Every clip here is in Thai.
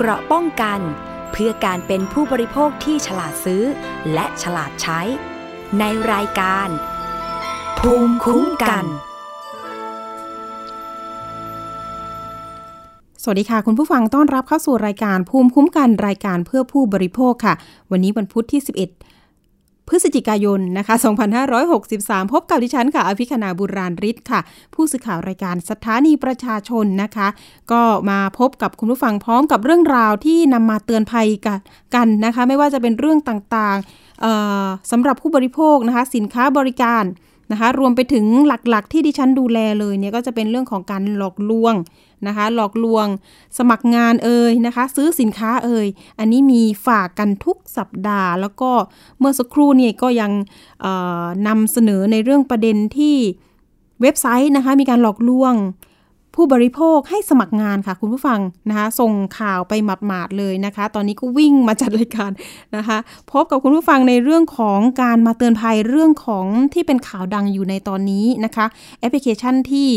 เกราะป้องกัน เพื่อการเป็นผู้บริโภคที่ฉลาดซื้อ และฉลาดใช้ ในรายการ ภูมิคุ้มกัน สวัสดีค่ะ คุณผู้ฟังต้อนรับเข้าสู่รายการภูมิคุ้มกันรายการเพื่อผู้บริโภคค่ะ วันนี้วันพุธที่ 11 พฤศจิกายนนะคะ 2563 พบกับดิฉันค่ะ อภิคณาบุราริศค่ะ ผู้สื่อข่าวรายการสถานีประชาชนนะคะ ก็มาพบกับคุณผู้ฟังพร้อมกับเรื่องราวที่นำมาเตือนภัยกันนะคะ ไม่ว่าจะเป็นเรื่องต่างๆสำหรับผู้บริโภคนะคะ สินค้าบริการนะคะ รวมไปถึงหลักๆ ที่ดิฉันดูแลเลยเนี่ยก็จะเป็นเรื่องของการหลอกลวง นะคะ หลอกลวง สมัครงานเอ่ยนะคะ ซื้อสินค้าเอ่ยอันนี้มีฝากกันทุกสัปดาห์ แล้วก็เมื่อสักครู่นี่ก็ยังนำเสนอในเรื่องประเด็นที่เว็บไซต์นะคะ มีการหลอกลวงผู้บริโภคให้สมัครงานค่ะคุณผู้ฟังนะคะส่งข่าวไปหมาดๆเลยนะคะ ตอนนี้ก็วิ่งมาจัดรายการนะคะ พบกับคุณผู้ฟังในเรื่องของการมาเตือนภัยเรื่องของที่เป็นข่าวดังอยู่ในตอนนี้นะคะ แอปพลิเคชันที่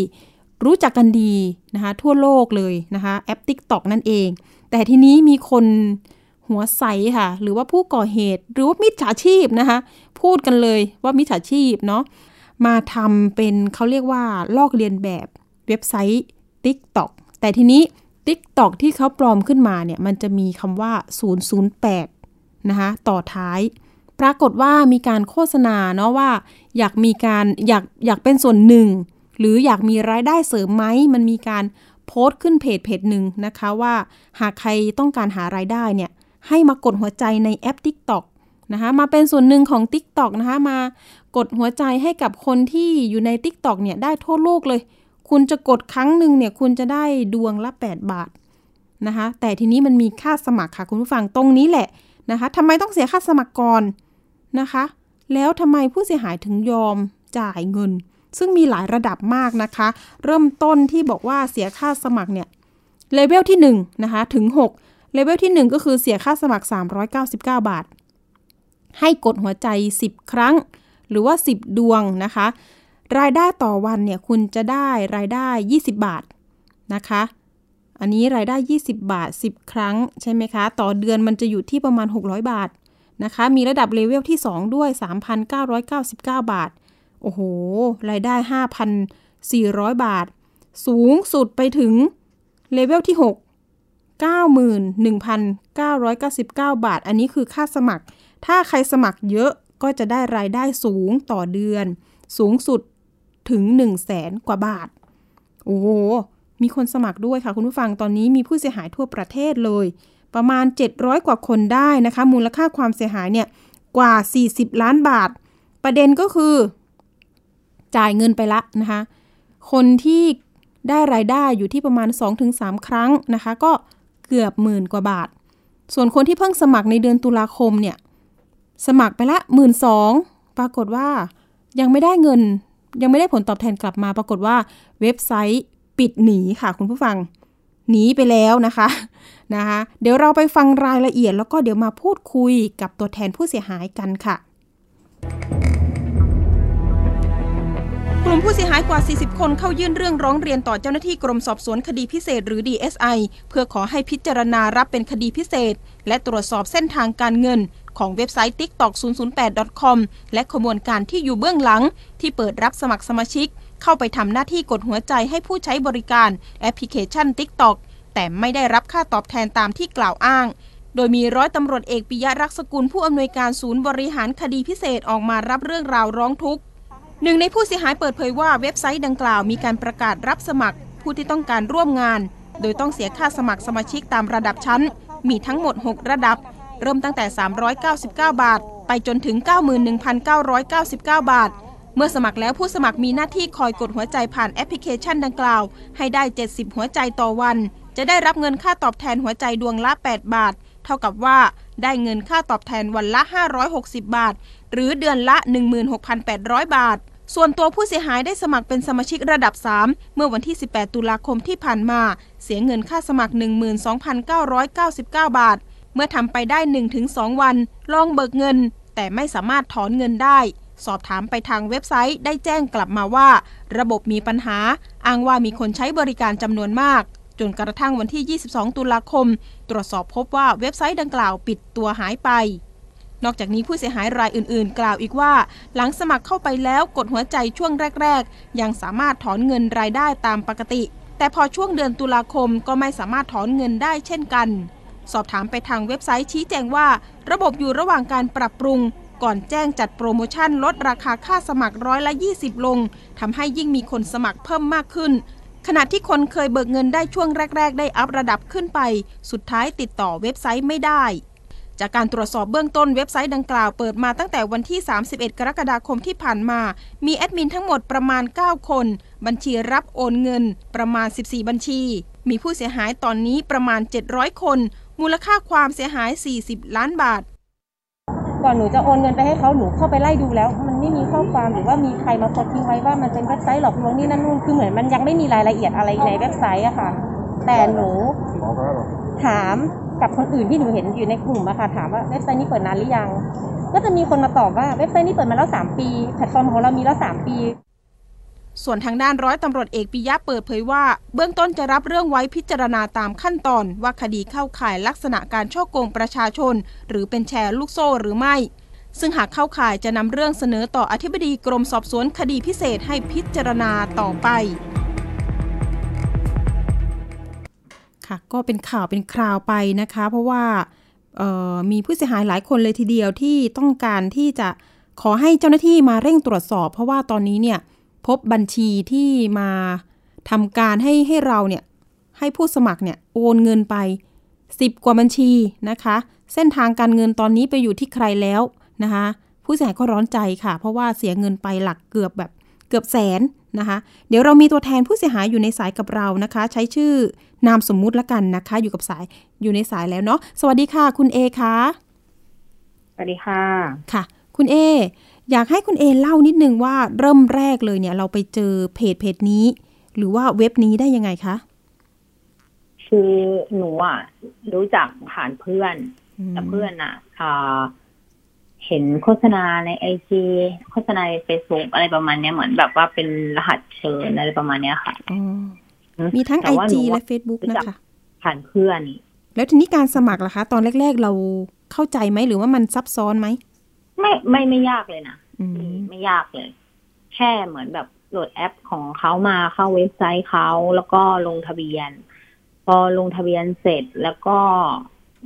รู้จักกันดีนะคะทั่วโลกเลยนะคะแอป TikTok นั่นเอง แต่ทีนี้มีคนหัวใสค่ะ หรือว่าผู้ก่อเหตุ หรือว่ามิจฉาชีพนะคะ พูดกันเลยว่ามิจฉาชีพเนาะมาทำเป็นเขาเรียกว่า ลอกเลียนแบบเว็บไซต์ TikTok แต่ทีนี้ TikTok ที่เขาปลอมขึ้นมาเนี่ยมันจะมีคำว่า 008 นะคะต่อท้าย ปรากฏว่ามีการโฆษณาเนาะว่า อยากมีการอยากอยากเป็นส่วนหนึ่ง หรืออยากมีรายได้เสริมไหมมันมีการโพสต์ขึ้นเพจเพจหนึ่งนะคะว่า หากใครต้องการหารายได้เนี่ยให้มากดหัวใจในแอป TikTok นะคะมาเป็นส่วนหนึ่งของ TikTok นะคะมากดหัวใจให้กับคนที่อยู่ใน TikTok เนี่ยได้ทั่วโลกเลย คุณจะกดครั้งหนึ่งเนี่ยคุณจะได้ดวงละ 8 บาทนะคะแต่ทีนี้มันมีค่าสมัครค่ะคุณผู้ฟังตรงนี้แหละนะคะทำไมต้องเสียค่าสมัครก่อนนะคะ แล้วทำไมผู้เสียหายถึงยอมจ่ายเงิน ซึ่งมีหลายระดับมากนะคะ เริ่มต้นที่บอกว่าเสียค่าสมัครเนี่ยเลเวลที่1นะคะถึง6เลเวลที่ 1 ก็คือเสียค่าสมัคร 399 บาท ให้กดหัวใจ 10 ครั้ง หรือว่า 10 ดวงนะคะ รายได้ต่อวันเนี่ยคุณจะได้รายได้ 20 บาทนะคะอันนี้รายได้ 20 บาท 10 ครั้งใช่ไหมคะ ต่อเดือนมันจะอยู่ที่ประมาณ 600 บาทนะคะ มีระดับเลเวลที่ 2 ด้วย 3,999 บาท โอ้โห รายได้ 5,400 บาท สูงสุดไปถึงเลเวลที่ 6 91,999 บาท อันนี้คือค่าสมัคร ถ้าใครสมัครเยอะก็จะได้รายได้สูงต่อเดือน สูงสุดถึง 1 0 0 0 0แสนกว่าบาท โอ้โห มีคนสมัครด้วยค่ะ คุณผู้ฟังตอนนี้มีผู้เสียหายทั่วประเทศเลย ประมาณ 700 กว่าคนได้นะคะ มูลค่าความเสียหายเนี่ยกว่า 40 ล้านบาท ประเด็นก็คือ จ่ายเงินไปละนะคะ คนที่ได้รายได้อยู่ที่ประมาณ 2-3 ครั้งนะคะ ก็เกือบหมื่นกว่าบาท ส่วนคนที่เพิ่งสมัครในเดือนตุลาคมเนี่ย สมัครไปละหมื่นสองปรากฏว่ายังไม่ได้เงิน ยังไม่ได้ผลตอบแทนกลับมา ปรากฏว่าเว็บไซต์ปิดหนีค่ะคุณผู้ฟังหนีไปแล้วนะคะนะคะ เดี๋ยวเราไปฟังรายละเอียดแล้วก็เดี๋ยวมาพูดคุยกับตัวแทนผู้เสียหายกันค่ะ กลุ่มผู้เสียหายกว่า 40 คนเข้ายื่นเรื่องร้องเรียนต่อเจ้าหน้าที่กรมสอบสวนคดีพิเศษหรือ DSI เพื่อขอให้พิจารณารับเป็นคดีพิเศษ และตรวจสอบเส้นทางการเงิน ของเว็บไซต์ tiktok 008 com และขบวนการที่อยู่เบื้องหลัง ที่เปิดรับสมัครสมาชิก เข้าไปทำหน้าที่กดหัวใจให้ผู้ใช้บริการแอปพลิเคชัน TikTok แต่ไม่ได้รับค่าตอบแทนตามที่กล่าวอ้างโดยมีร้อยตำรวจเอกปิยะรักษกุลผู้อำนวยการศูนย์บริหารคดีพิเศษออกมารับเรื่องราวร้องทุกข์ หนึ่งในผู้เสียหายเปิดเผยว่าเว็บไซต์ดังกล่าวมีการประกาศรับสมัคร ผู้ที่ต้องการร่วมงาน โดยต้องเสียค่าสมัครสมาชิกตามระดับชั้น มีทั้งหมด 6 ระดับ เริ่มตั้งแต่ 399 บาท ไปจนถึง 91,999 บาท เมื่อสมัครแล้วผู้สมัครมีหน้าที่คอยกดหัวใจผ่านแอปพลิเคชันดังกล่าว ให้ได้ 70 หัวใจต่อวัน จะได้รับเงินค่าตอบแทนหัวใจดวงละ 8 บาท เท่ากับว่าได้เงินค่าตอบแทนวันละ 560 บาท หรือเดือนละ 16,800 บาท ส่วนตัวผู้เสียหายได้สมัครเป็นสมาชิกระดับ 3 เมื่อวันที่ 18 ตุลาคมที่ผ่านมา เสียเงินค่าสมัคร 12,999 บาท เมื่อทำไปได้ 1-2 วัน ลองเบิกเงิน แต่ไม่สามารถถอนเงินได้สอบถามไปทางเว็บไซต์ได้แจ้งกลับมาว่า ระบบมีปัญหา อ้างว่ามีคนใช้บริการจำนวนมาก จนกระทั่งวันที่ 22 ตุลาคม ตรวจสอบพบว่าเว็บไซต์ดังกล่าวปิดตัวหายไป นอกจากนี้ผู้เสียหายรายอื่นๆ กล่าวอีกว่า หลังสมัครเข้าไปแล้วกดหัวใจช่วงแรก ๆ ยังสามารถถอนเงินรายได้ตามปกติ แต่พอช่วงเดือนตุลาคมก็ไม่สามารถถอนเงินได้เช่นกัน สอบถามไปทางเว็บไซต์ชี้แจงว่า ระบบอยู่ระหว่างการปรับปรุง ก่อนแจ้งจัดโปรโมชั่นลดราคาค่าสมัครร้อยละ 20 ลงทำให้ยิ่งมีคนสมัครเพิ่มมากขึ้นขณะที่คนเคยเบิกเงินได้ช่วงแรก ๆ ได้อัป ระดับขึ้นไป สุดท้ายติดต่อเว็บไซต์ไม่ได้ จากการตรวจสอบเบื้องต้นเว็บไซต์ดังกล่าวเปิดมาตั้งแต่วันที่ 31 กรกฎาคมที่ผ่านมา มีแอดมินทั้งหมดประมาณ 9 คน บัญชีรับโอนเงินประมาณ 14 บัญชี มีผู้เสียหายตอนนี้ประมาณ 700 คน มูลค่าความเสียหาย 40 ล้านบาทก่อนหนูจะโอนเงินไปให้เขาหนูเข้าไปไล่ดูแล้ว มันไม่มีข้อความหรือว่ามีใครมาโพสต์ทิ้งไว้ว่ามันเป็นเว็บไซต์หลอกลวงนี่นั่นนู่นคือเหมือนมันยังไม่มีรายละเอียดอะไรในเว็บไซต์อะค่ะ แต่หนูถาม กับคนอื่นที่หนูเห็นอยู่ในกลุ่มอะค่ะถามว่าเว็บไซต์นี้เปิดนานหรือยัง ก็จะมีคนมาตอบว่าเว็บไซต์นี้เปิดมาแล้ว3ปีแพลตฟอร์มของเรามีแล้ว3ปีส่วนทางด้านร้อยตำรวจเอกปิยะเปิดเผยว่า เบื้องต้นจะรับเรื่องไว้พิจารณาตามขั้นตอน ว่าคดีเข้าข่ายลักษณะการฉ้อโกงประชาชน หรือเป็นแชร์ลูกโซ่หรือไม่ ซึ่งหากเข้าข่ายจะนำเรื่องเสนอต่ออธิบดีกรมสอบสวนคดีพิเศษให้พิจารณาต่อไป ค่ะ ก็เป็นข่าวเป็นคราวไปนะคะ เพราะว่ามีผู้เสียหายหลายคนเลยทีเดียวที่ต้องการที่จะขอให้เจ้าหน้าที่มาเร่งตรวจสอบ เพราะว่าตอนนี้เนี่ยพบบัญชีที่มาทำการให้ให้เราเนี่ยให้ผู้สมัครเนี่ยโอนเงินไป 10 กว่าบัญชีนะคะ เส้นทางการเงินตอนนี้ไปอยู่ที่ใครแล้วนะคะ ผู้เสียหายก็ร้อนใจค่ะ เพราะว่าเสียเงินไปหลักเกือบแบบเกือบแสน นะคะ เดี๋ยวเรามีตัวแทนผู้เสียหายอยู่ในสายกับเรานะคะ ใช้ชื่อนามสมมุติละกันนะคะ อยู่กับสายอยู่ในสายแล้วเนาะสวัสดีค่ะ คุณเอคะสวัสดีค่ะค่ะ คุณเอ อยากให้คุณเอเล่านิดนึงว่าเริ่มแรกเลยเนี่ย เราไปเจอเพจเพจนี้ หรือว่าเว็บนี้ได้ยังไงคะคือหนูอะรู้จักผ่านเพื่อนมแต่เพื่อนอะอ่า เห็นโฆษณาในไอจีโฆษณาในเฟซบุ๊กอะไรประมาณเนี้ยเหมือนแบบว่าเป็นรหัสเชิญอะไรประมาณเนี้ยค่ะอ๋อมีทั้งแต่ว่าห IG นูและอะ Facebook รู้นะจักคะผ่านเพื่อน แล้วทีนี้การสมัครล่ะคะ ตอนแรก ๆ เราเข้าใจไหมหรือว่ามันซับซ้อนไหมไม่ไม่ไม่ยากเลยนะอืมไม่ยากเลย แค่เหมือนแบบโหลดแอปของเขามาเข้าเว็บไซต์เขาแล้วก็ลงทะเบียน พอลงทะเบียนเสร็จแล้วก็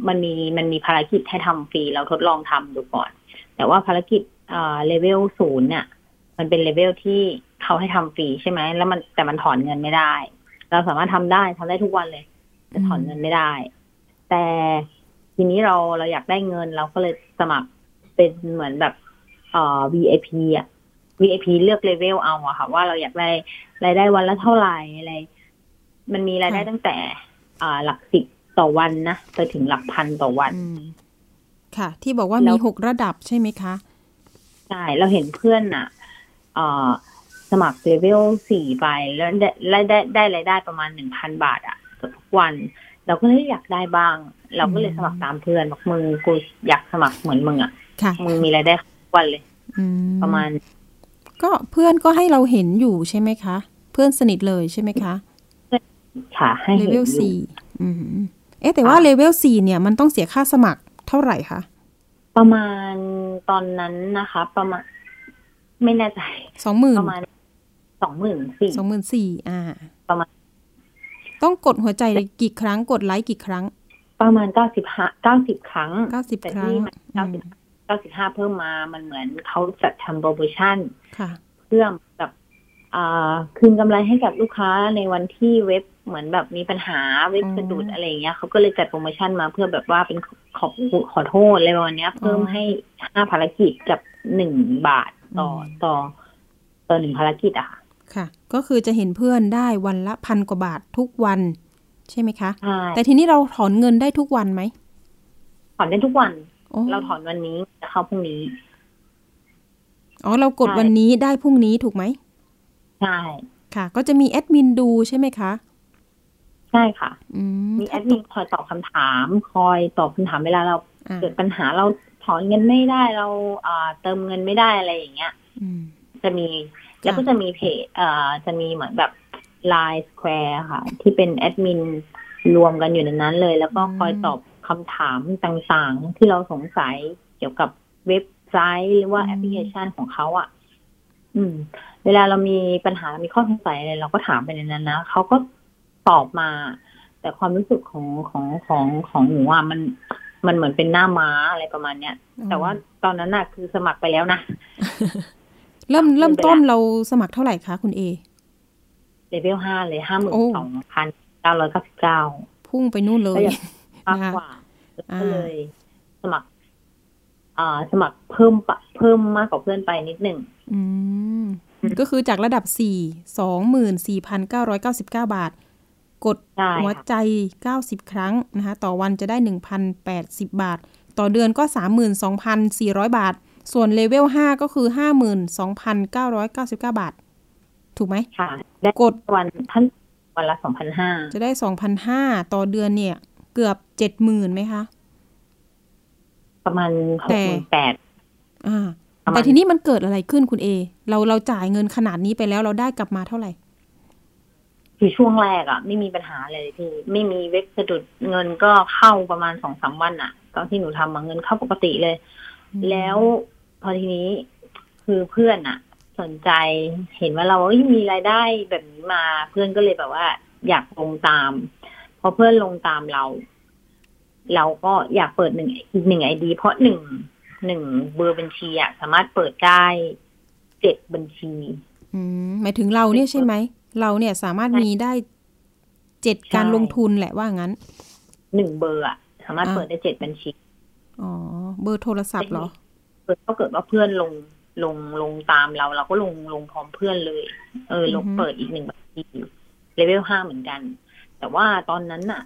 มันมีมันมีภารกิจให้ทำฟรีเราทดลองทำดูก่อน แต่ว่าภารกิจเอ่าเลเวลศูนย์เนี่ย มันเป็นเลเวลที่เขาให้ทำฟรีใช่ไหมแล้วมันแต่มันถอนเงินไม่ได้ เราสามารถทำได้ทำได้ทุกวันเลยแต่ถอนเงินไม่ได้ แต่ทีนี้เราเราอยากได้เงินเราก็เลยสมัครเป็นเหมือนแบบเอ่อ VIP อะ VIP เลือกเลเวลเอาอะค่ะ ว่าเราอยากได้รายได้วันละเท่าไหร่อะไรมันมีรายได้ตั้งแต่ อ่าหลักสิบต่อวันนะไปถึงหลักพันต่อวัน ค่ะ ที่บอกว่าแล้มีวหกระดับใช่ไหมคะ ใช่ เราเห็นเพื่อนอะเอ่อสมัครเลเวลสี่ไปแล้วได้ได้ได้ได้รายได้ประมาณหนึ่งพันบาท อะทุกวัน เราก็เลยอยากได้บ้าง เราก็เลยสมัครตามเพื่อนบอกมึงกูอยากสมัครเหมือนมึงอะค่ะมึงมีรายได้ทุกวันเลยอืประมาณ ก็เพื่อนก็ให้เราเห็นอยู่ใช่ไหมคะ เพื่อนสนิทเลยใช่ไหมคะค่ะให้เลเห็นเวอลยู่สี่อืมเอ๊ะแต่ว่าเลเวลสี่เนี่ย มันต้องเสียค่าสมัคร เท่าไหร่คะ ประมาณตอนนั้นนะคะ ประมาณ ไม่แน่ใจสองหมื่นประมาณสองหมื่นสี่สองหมื่นสี่อ่า ประมาณ ต้องกดหัวใจกี่ครั้งกดไลค์กี่ครั้ง ประมาณเก้าสิบห้าเก้าสิบครั้งเก้าสิบแต่ครั้งที่มันอืเก้ามสิบเก้าสิบห้าเพิ่มมามันเหมือนเขาจัดทำโปรโมชั่นค่ะเพื่อกับอ่าคืนกำไรให้กับลูกค้าในวันที่เว็บ เหมือนแบบมีปัญหาเว็บอ๋อสะดุดอะไรอย่างเงี้ยเขาก็เลยจัดโปรโมชั่นมาเพื่อแบบว่าเป็นขอขอโทษอะไรประมาณเนี้ย เพิ่มอ๋อให้ห้าภารกิจกับหนึ่งบาทต่ออมต่อต่อหนึ่งภารกิจอะค่ะ ค่ะ ก็คือจะเห็นเพื่อนได้วันละพันกว่าบาททุกวัน ใช่ไหมคะใช่แต่ทีนี้เราถอนเงินได้ทุกวันไหมถอนได้ทุกวันอ๋อเราถอนวันนี้จะเข้าพรุ่งนี้ อ๋อเรากดใช่วันนี้ได้พรุ่งนี้ถูกไหมใช่ค่ะ ก็จะมีแอดมินดูใช่ไหมคะ ใช่ค่ะอืมมีแอดมินคอยตอบคำถาม คอยตอบคำถามเวลาเราอ่าเกิดปัญหาเราถอนเงินไม่ได้เราอ่าเติมเงินไม่ได้อะไรอย่างเงี้ยอืมจะมีแล้วก็จะมีเพจเอ่อจะมีเหมือนแบบ Line Square ค่ะ ที่เป็นแอดมินรวมกันอยู่ในนั้นเลย แล้วก็คอยตอบคำถามต่างๆ ที่เราสงสัยเกี่ยวกับเว็บไซต์หรือว่าแอปพลิเคชันของเขาอะ อืม เวลาเรามีปัญหา มีข้อสงสัยอะไรเราก็ถามไปในนั้นนะเขาก็ ตอบมา แต่ความรู้สึกของของของของหนูอะมันมันเหมือนเป็นหน้าม้าอะไรประมาณเนี้ย แต่ว่าตอนนั้นน่ะคือสมัครไปแล้วนะ เริ่มเริ่มต้นเราสมัครเท่าไหร่คะคุณเอเลเวลห้าเลยห้าหมื่นสองพันเก้าร้อยเก้าสิบเก้าพุ่งไปนู่นเลยมากกว่าก็เลย สมัคร อ่า สมัครเพิ่มปะเพิ่มมากกว่าเพื่อนไปนิดหนึ่งอืมก็คือจากระดับสี่สองหมื่นสี่พันเก้าร้อยเก้าสิบเก้าบาท กดหัวใจเก้าสิบครั้งนะคะต่อวันจะได้หนึ่งพันแปดสิบบาท ต่อเดือนก็สามหมื่นสองพันสี่ร้อยบาท ส่วนเลเวลห้าก็คือห้าหมื่นสองพันเก้าร้อยเก้าสิบเก้าบาท ถูกไหมค่ะได้กดวันท่านวันละสองพันห้าจะได้สองพันห้าต่อเดือนเนี่ย เกือบเจ็ดหมื่นไหมคะ ประมาณหกหมื่นแปดอ่าแต่ทีนี้มันเกิดอะไรขึ้นคุณเอ เราเราจ่ายเงินขนาดนี้ไปแล้วเราได้กลับมาเท่าไหร่ คือช่วงแรกอะไม่มีปัญหาเลยพี่ ไม่มีเว็บสะดุดเงินก็เข้าประมาณสองสามวันอะตอนที่หนูทำมาเงินเข้าปกติเลย แล้วพอทีนี้คือเพื่อนอะสนใจเห็นว่าเราเอ้ยมีรายได้แบบนี้มา เพื่อนก็เลยแบบว่า อยากลงตามพอเพื่อนลงตามเรา เราก็อยากเปิดหนึ่งอีกหนึ่งไอดี เพราะหนึ่งหนึ่งเบอร์บัญชีอะสามารถเปิดได้เจ็ดบัญชีอืมหมายถึงเราเนี่ยใช่ไหม เราเนี่ยสามารถมีได้เจ็ดการลงทุนแหละว่างั้นหนึ่งเบอร์อะสามารถเปิดได้เจ็ดบัญชี อ๋อ เบอร์โทรศัพท์เหรอเกิดถ้าเกิดว่าเพื่อนลงลงลงตามเรา เราก็ลงลงพร้อมเพื่อนเลย เออ ลงอือฮึเปิดอีกหนึ่งบัญชีเลเวลห้าเหมือนกัน แต่ว่าตอนนั้นน่ะ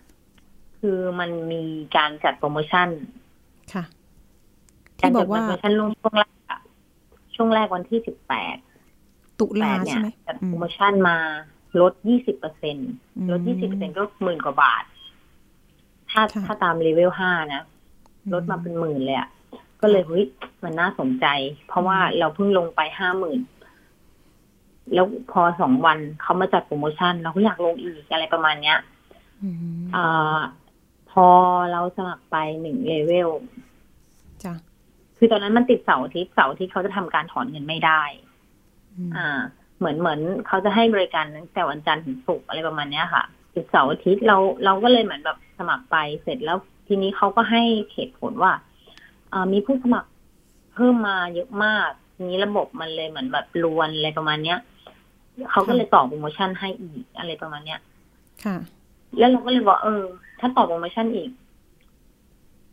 คือมันมีการจัดโปรโมชั่น ค่ะกาที่รบจัอดกโปรว่าโมชั่นลงช่วงแรกอะช่วงแรกวันที่สิบแปด ตุแปลาดเนี่ใช่ยไหมจัดอืโปมรโมชั่นมาลดยี่สิบเปอร์เซ็นลดอืยี่สิบเปอร์เซ็นก็หมื่นกว่าบาท ถ้าค่ะถ้าตามเลเวลห้านะ ลดมาเป็นหมื่นเลยอะก็เลยเฮ้ยมันน่าสนใจ เพราะว่าเราเพิ่งลงไปห้าหมื่นแล้วพอสองวันเขามาจัดโปรโมชั่น เราก็อยากลงอีกอะไรประมาณเนี้ยอืมอ่าพอเราสมัครไปหนึ่งเลเวลจ้ะคือตอนนั้นมันติดเสาร์อาทิตย์เสาร์อาทิตย์เขาจะทำการถอนเงินไม่ได้ อืมอ่า เหมือนเหมือนเขาจะให้บริการตั้งแต่วันจันทร์ถึงศุกร์อะไรประมาณเนี้ยค่ะติดเสาร์อาทิตย์เราเราก็เลยเหมือนแบบสมัครไปเสร็จแล้วทีนี้เขาก็ให้เหตุผลว่าอ่ามีผู้สมัครเพิ่มมาเยอะมากทีนี้ระบบมันเลยเหมือนแบบรวนอะไรประมาณเนี้ยเขาก็เลยต่อโปรโมชั่นให้อีกอะไรประมาณเนี้ยค่ะ แล้วเราก็เลยบอกเออ ถ้าต่อโปรโมชั่นอีก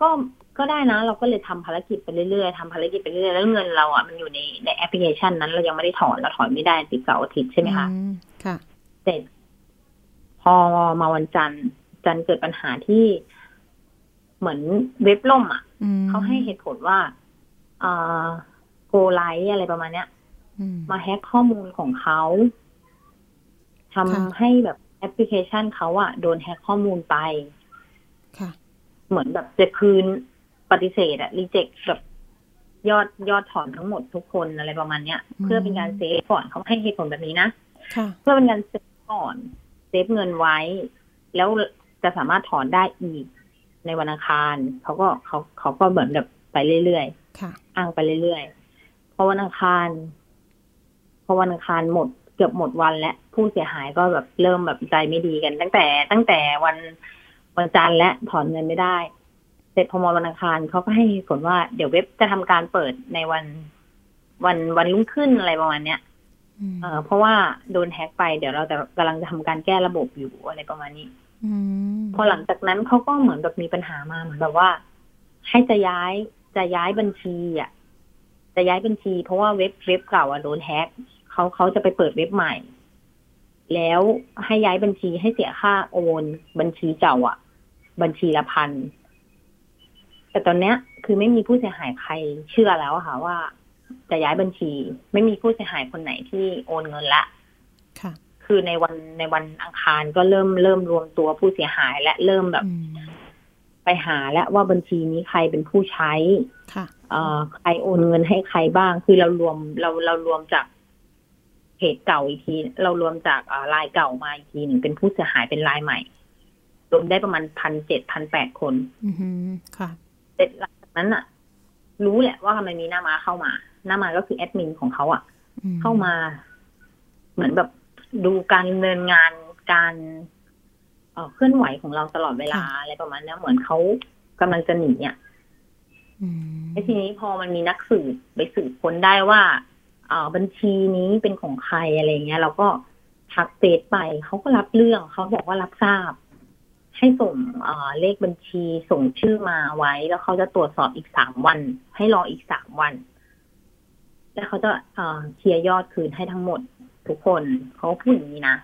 ก็ ก็ได้นะ เราก็เลยทำภารกิจไปเรื่อยๆทำภารกิจไปเรื่อยๆแล้วเงินเราอะมันอยู่ในในแอปพลิเคชันนั้นเรายังไม่ได้ถอนเราถอนไม่ได้ติดเสาร์อาทิตย์ใช่ไหมคะอืมค่ะเสร็จพอมาวันจันทร์จันทร์เกิดปัญหาที่เหมือนเว็บล่มอะอืมเขาให้เหตุผลว่าอ่า GoLike อะไรประมาณเนี้ยอืมมาแฮ็กข้อมูลของเขาทำค่ะให้แบบแอปพลิเคชันเขาอะโดนแฮ็กข้อมูลไปค่ะเหมือนแบบจะคืน ปฏิเสธอะ reject แบบยอดยอดถอนทั้งหมดทุกคนอะไรประมาณเนี้ยอืมเพื่อเป็นการ save ก่อนเขาให้เหตุผลแบบนี้นะค่ะเพื่อเป็นการ save ก่อน save เงินไว้ แล้วจะสามารถถอนได้อีกในวันอังคารเขาก็เขาเขาก็เหมือนแบบไปเรื่อยๆค่ะอ้างไปเรื่อยๆพอวันอังคารพอวันอังคารหมดเกือบหมดวันแล้วผู้เสียหายก็แบบเริ่มแบบใจไม่ดีกัน ตั้งแต่ตั้งแต่วันวันจันทร์และถอนเงินไม่ได้ เสร็จพอมาวันอังคารเขาก็ให้เหตุผลว่าเดี๋ยวเว็บจะทำการเปิดในวันวันวันรุ่งขึ้นอะไรประมาณเนี้ยอืมเออเพราะว่าโดนแฮ็กไปเดี๋ยวเราจะกำลังจะทำการแก้ระบบอยู่อะไรประมาณนี้อืมพอหลังจากนั้นเขาก็เหมือนแบบมีปัญหามาเหมือนแบบว่า ให้จะย้ายจะย้ายบัญชีอะ จะย้ายบัญชี เพราะว่าเว็บเว็บเก่าอะโดนแฮ็กเขาเขาจะไปเปิดเว็บใหม่ แล้วให้ย้ายบัญชีให้เสียค่าโอน บัญชีเก่าอะ บัญชีละพัน แต่ตอนเนี้ยคือไม่มีผู้เสียหายใครเชื่อแล้วอะค่ะว่า จะย้ายบัญชี ไม่มีผู้เสียหายคนไหนที่โอนเงินละค่ะ คือในวันในวันอังคารก็เริ่มเริ่มรวมตัวผู้เสียหายและเริ่มแบบอืมไปหาและว่าบัญชีนี้ใครเป็นผู้ใช้ค่ะเอ่อใครโอนเงินให้ใครบ้าง คือเรารวมเราเรารวมจากเพจเก่าอีกที เรารวมจากลายเก่ามาอีกทีหนึ่งเป็นผู้เสียหายเป็นลายใหม่ รวมได้ประมาณพันเจ็ดพันแปดคน อือหือค่ะ เสร็จหลังจากนั้นอะ รู้แหละว่าทำไมมีหน้ามาเข้ามา หน้ามาก็คือแอดมินของเขาอะอืมเข้ามา เหมือนแบบดูการดำเนินงานการเอ่อเคลื่อนไหวของเราตลอดเวลาอะไรประมาณเนี้ยเหมือนเขากำลังจะหนีอะอืมแล้วทีนี้พอมันมีนักสืบไปสืบค้นได้ว่าเอ่อบัญชีนี้เป็นของใครอะไรเงี้ย เราก็ทักเฟซไปเขาก็รับเรื่องเขาบอกว่ารับทราบ ให้ส่งเอ่อเลขบัญชีส่งชื่อมาไว้ แล้วเขาจะตรวจสอบอีกสามวัน ให้รออีกสามวัน แล้วเขาจะเอ่อเคลียร์ยอดคืนให้ทั้งหมด ทุกคนเขาพูดอย่างนี้นะ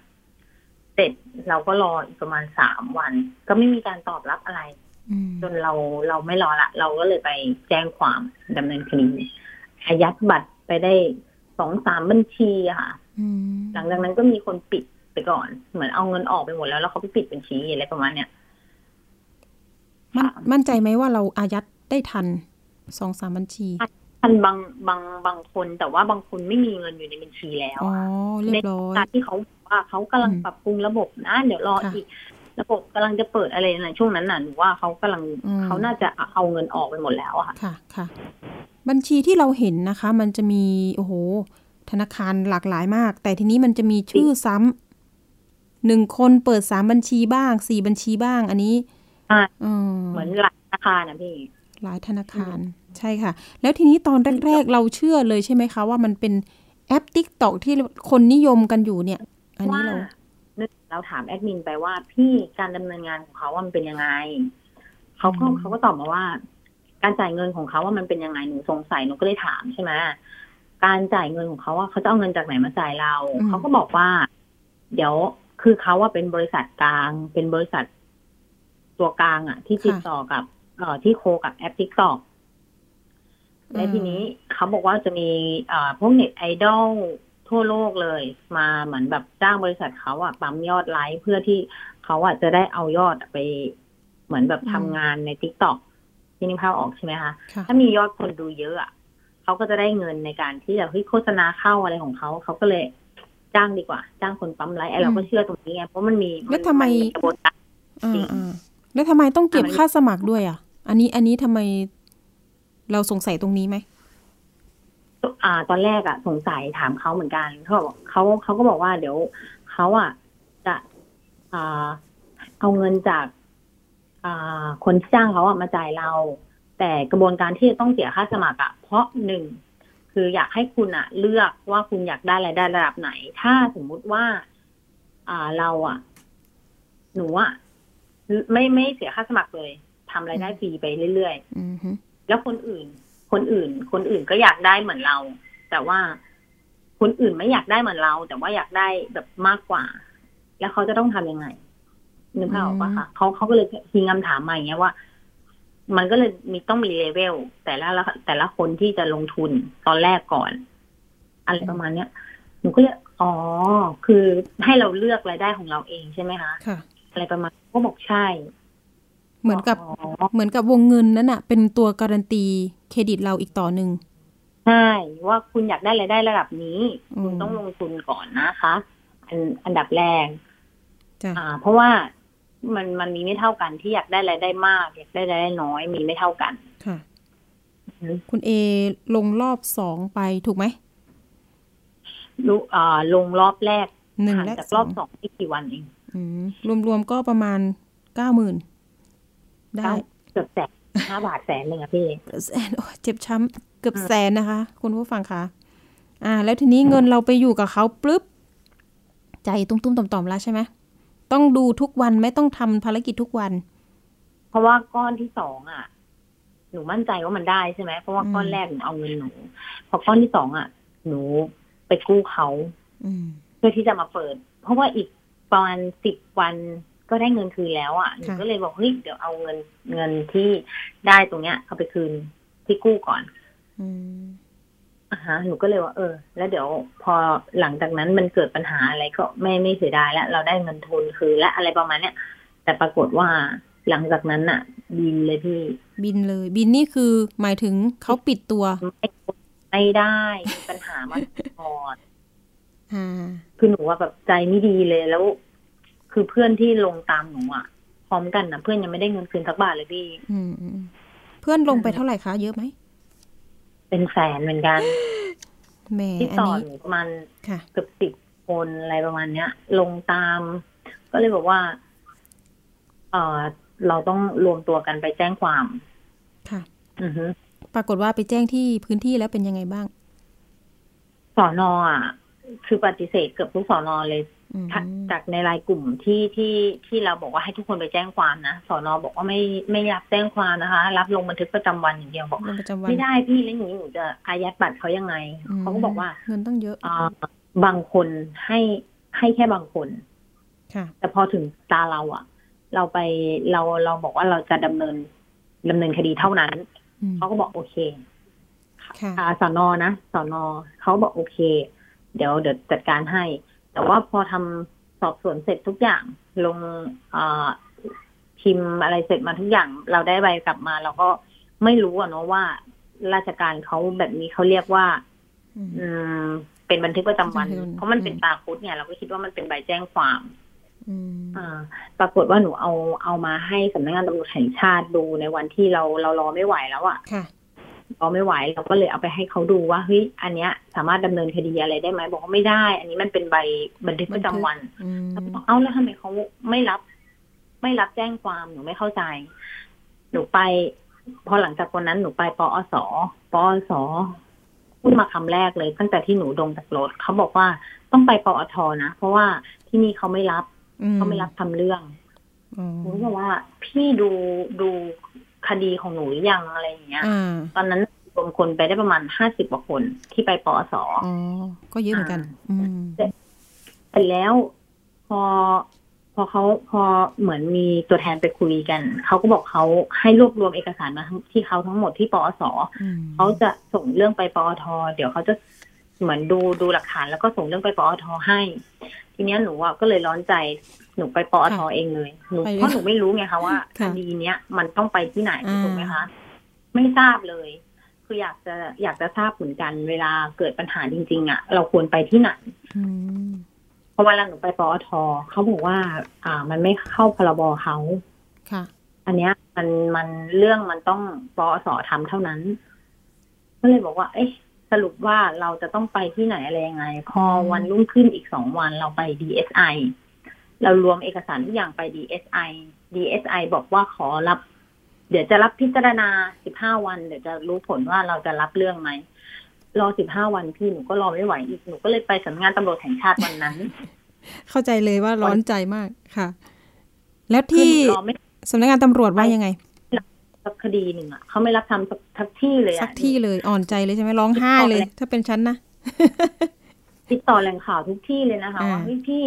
เสร็จเราก็รออีกประมาณสามวัน ก็ไม่มีการตอบรับอะไรอืมจนเราเราไม่รอละ เราก็เลยไปแจ้งความดำเนินคดีอายัดบัตรไปได้สองสามบัญชีอะค่ะอืมหลังจากนั้นก็มีคนปิด ไปก่อน เหมือนเอาเงินออกไปหมดแล้ว แล้วเขาไปปิดบัญชีอะไรประมาณเนี้ยมั่นค่ะมั่นใจไหมว่าเราอายัดได้ทันสองสามบัญชีท่านบางบางบางคนแต่ว่าบางคนไม่มีเงินอยู่ในบัญชีแล้วอ๋ออะเรียบร้อยในการที่เขาบอกว่าเขากำลังอืมปรับปรุงระบบนะ เดี๋ยวรอค่ะอีกระบบกำลังจะเปิดอะไรในช่วงนั้นน่ะหนูว่าเขากำลังอืมเขาน่าจะเอาเงินออกไปหมดแล้วอะค่ะค่ะค่ะ บัญชีที่เราเห็นนะคะ มันจะมีโอ้โหธนาคารหลากหลายมาก แต่ทีนี้มันจะมีชื่อซ้ำ หนึ่งคนเปิดสามบัญชีบ้างสี่บัญชีบ้าง อันนี้อ่าอืมเหมือนหลักธนาคารนะพี่หลายธนาคารใช่ค่ะ แล้วทีนี้ตอนแรก ๆ เราเชื่อเลยใช่ไหมคะ ว่ามันเป็นแอป t ิ k t o k ที่คนนิยมกันอยู่เนี่ย อันนี้เรานึกเราถามแอดมินไปว่าพี่การดำเนินงานของเขาว่ามันเป็นยังไงเขาก็อืมเขาก็ตอบมาว่า การจ่ายเงินของเขาว่ามันเป็นยังไงหนูสงสัยหนูก็เลยถามใช่ไหมการจ่ายเงินของเขาว่าเขาจะเอาเงินจากไหนมาจ่ายเราเขาก็บอกว่า เดี๋ยว คือเขาว่าเป็นบริษัทกลาง เป็นบริษัทตัวกลางอะ ที่ติดต่อกับเอ่อที่โคกับแอป TikTok และทีนี้เขาบอกว่าจะมีเอ่อพวกเน็ตไอดอลทั่วโลกเลย มาเหมือนแบบจ้างบริษัทเขาอะปั๊มยอดไลค์เพื่อที่เขาอะจะได้เอายอดไปเหมือนแบบทำงานใน TikTok พี่นึกภาพออกใช่ไหมคะค่ะถ้ามียอดคนดูเยอะอะเขาก็จะได้เงินในการที่จะเฮ้ยโฆษณาเข้าอะไรของเขาเขาก็เลย จ้างดีกว่า จ้างคนปั๊มไลค์ไอ้เราก็เชื่อตรงนี้ไงเพราะมันมีแล้วทำไมในกระบวนการอ่าจริงอ่าแล้วทำไมต้องเก็บอะมันค่าสมัครด้วยอะ อันนี้อันนี้ทำไมเราสงสัยตรงนี้ไหมอ่า ตอนแรกอะสงสัยถามเขาเหมือนกันเขาบอกเขาเขาก็บอกว่าเดี๋ยวเขาอะจะอ่าเอาเงินจากอ่าคนที่จ้างเขาอะมาจ่ายเรา แต่กระบวนการที่จะต้องเสียค่าสมัครอะเพราะหนึ่ง คืออยากให้คุณอะเลือกว่าคุณอยากได้รายได้ระดับไหน ถ้าสมมุติว่า อ่าเราอะหนูอะไม่ไม่เสียค่าสมัครเลยทำรายได้ฟรีไปเรื่อยๆอืมฮึแล้วคนอื่น คนอื่น คนอื่นก็อยากได้เหมือนเรา แต่ว่าคนอื่นไม่อยากได้เหมือนเรา แต่ว่าอยากได้แบบมากกว่า แล้วเขาจะต้องทำยังไงนึกภาพออกปะคะเขาเขาก็เลยทิ้งคำถามมาอย่างเงี้ยว่า มันก็เลยมีต้องมีเลเวลแต่ละละแต่ละคนที่จะลงทุนตอนแรกก่อน อะไรประมาณเนี้ยหนูก็เลยอ๋อ คือให้เราเลือกรายได้ของเราเองใช่ไหมคะค่ะ อะไรประมาณก็บอกใช่ เหมือนกับอ๋อเหมือนกับวงเงินนั้นอะเป็นตัวการันตีเครดิตเราอีกต่อหนึ่งใช่ว่าคุณอยากได้รายได้ระดับนี้อืมคุณต้องลงทุนก่อนนะคะ อันอันดับแรกจ้ะอ่า เพราะว่า มันมันมีไม่เท่ากันที่อยากได้รายได้มาก อยากได้รายได้น้อยมีไม่เท่ากันค่ะอืมคุณเอลงรอบสองไปถูกไหมลูกอ่าลงรอบแรกหนึ่งห่างและจากสรอองบสองไม่กี่วันเองอืมรวมๆก็ประมาณเก้าหมื่นได้เกือบแสนห้าบาทแสนหนึ่งอะพี่แสนโอ้ยเจ็บช้ำเกือบแสนนะคะ คุณผู้ฟังคะอ่า แล้วทีนี้เงินเราไปอยู่กับเขาปุ๊บใจตุ้มๆต่อมๆแล้วใช่ไหม ต้องดูทุกวันไหม่ต้องทำภารกิจทุกวัน เพราะว่าก้อนที่สองอะ หนูมั่นใจว่ามันได้ใช่ไหมเพราะว่าอืมก้อนแรกหนูเอาเงินหนูพอก้อนที่สองอะ หนูไปกู้เขาอืมเพื่อที่จะมาเปิด เพราะว่าอีกประมาณสิบวันก็ได้เงินคืนแล้วอะ่ะหนูค่ะก็เลยบอกเฮ้ยเดี๋ยวเอาเงินเงินที่ได้ตรงเนี้ยเอาไปคืนที่กู้ก่อนอืมอะ ฮะหนูก็เลยว่าเออ แล้วเดี๋ยวพอหลังจากนั้นมันเกิดปัญหาอะไรก็ไม่ไม่เสียดายแล้วเราได้เงินทุนคืนและอะไรประมาณเนี้ยแต่ปรากฏว่าหลังจากนั้นน่ะบินเลยพี่ บินเลย บินนี่คือหมายถึงเขาปิดตัว ไม่ไม่ได้มีปัญหามาก่อนอ่าคือหนูว่าแบบใจไม่ดีเลยแล้ว คือเพื่อนที่ลงตามหนูอะพร้อมกันนะเพื่อนยังไม่ได้เงินคืนสักบาทเลยพี่อืมอืมเพื่อนลงไปเท่าไหร่คะเยอะไหม เป็นแสนเหมือนกันแหม่ที่อันต่อนี้หนูประมาณค่ะเกือบสิบคนอะไรประมาณเนี้ย ลงตาม ก็เลยบอกว่า เออเราต้องรวมตัวกันไปแจ้งความ ค่ะอือฮึปรากฏว่าไปแจ้งที่พื้นที่แล้วเป็นยังไงบ้างสอนออะ คือปฏิเสธเกือบทุกสอนอเลยอืม จากในรายกลุ่มที่ที่ที่เราบอกว่าให้ทุกคนไปแจ้งความนะสอนอบอกว่าไม่ไม่รับแจ้งความนะคะ รับลงบันทึกประจำวันอย่างเดียวบอกลงประจำวันไม่ได้พี่แล้วอย่างนี้หนูจะอายัดบัตรเขายังไงมเขาก็บอกว่าเงินต้องเยอะอ่าบางคนให้ให้แค่บางคนค่ะแต่พอถึงตาเราอะเราไปเราเราบอกว่าเราจะดำเนินดำเนินคดีเท่านั้นอืมเขาก็บอกโอเคค่ะอ่าสอนอนะสอนอเขาบอกโอเค เดี๋ยวเดี๋ยวจัดการให้ แต่ว่าพอทำสอบสวนเสร็จทุกอย่างลงอ่าพิมพ์อะไรเสร็จมาทุกอย่าง เราได้ใบกลับมา เราก็ไม่รู้อะเนาะว่า ราชการเขาแบบนี้เขาเรียกว่า อืมอืมเป็นบันทึกประจำวันบันทึกเพราะมันเป็นอืมตาคุดเนี่ยเราก็คิดว่ามันเป็นใบแจ้งความอืมอ่า ปรากฏว่าหนูเอาเอามาให้สำนักงานตำรวจแห่งชาติดูในวันที่เราเรารอไม่ไหวแล้วอะค่ะ รอไม่ไหวเราก็เลยเอาไปให้เขาดูว่าเฮ้ยอันเนี้ย สามารถดำเนินคดีอะไรได้ไหมบอกว่าไม่ได้ อันนี้มันเป็นใบบันทึกประจำวันอืมแล้วบอกเอ้าแล้วทำไมเขาไม่รับ ไม่รับแจ้งความหนูไม่เข้าใจ หนูไป พอหลังจากวันนั้นหนูไปปอสปอสพูดมาคำแรกเลย ตั้งแต่ที่หนูลงจากรถเขาบอกว่าต้องไปปอทนะเพราะว่าที่นี่เขาไม่รับอืเขาไม่รับทำเรื่องอ๋อหนูก็บอกว่าพี่ดูดู คดีของหนูหรือยังอะไรอย่างเงี้ยอ่าตอนนั้นรวมคนไปได้ประมาณห้าสิบกว่าคนที่ไปปอสอ๋อก็เยอะเหมือนกันอืมเสร็จแล้วพอพอเขาพอเหมือนมีตัวแทนไปคุยกัน เขาก็บอกเขาให้รวบรวมเอกสารมาทั้งที่เขาทั้งหมดที่ปอสอืมเขาจะส่งเรื่องไปปอทเดี๋ยวเขาจะเหมือนดูดูหลักฐานแล้วก็ส่งเรื่องไปปอทให้ ทีเนี้ยหนูอะก็เลยร้อนใจหนูไปปอทเองเลยหนูเพราะหนูไม่รู้ไงคะว่าคดีเนี้ยมันต้องไปที่ไหนถูกไหมคะ ไม่ทราบเลย คืออยากจะอยากจะทราบเหมือนกันเวลาเกิดปัญหาจริง ๆ อะ เราควรไปที่ไหนอืมเพราะเวลาหนูไปปอทเขาบอกว่า อ่า มันไม่เข้าพรบเขาค่ะ อันเนี้ย มันมันเรื่องมันต้องปอสทำเท่านั้นก็เลยบอกว่า เอ๊ะ สรุปว่าเราจะต้องไปที่ไหนอะไรยังไง พอวันรุ่งขึ้นอีกสองวันเราไป DSI เรารวมเอกสารทุกอย่างไป DSI DSI บอกว่าขอรับ เดี๋ยวจะรับพิจารณาสิบห้าวัน เดี๋ยวจะรู้ผลว่าเราจะรับเรื่องไหมรอสิบห้าวันพี่หนูก็รอไม่ไหวอีกหนูก็เลยไปสำนักงานตำรวจแห่งชาติวันนั้น เข้าใจเลยว่าร้อนใจมากค่ะ แล้วที่คือรอไม่สำนักงานตำรวจว่ายังไง สักคดีหนึ่งอะเขาไม่รับทำสักทักที่เลยสัอะกที่เลยอ่อนใจเลยใช่ไหมร้องไห้เลย ถ้าเป็นฉันนะติดต่อแหล่งข่าวทุกที่เลยนะคะอ่าว่าเฮ้ยพี่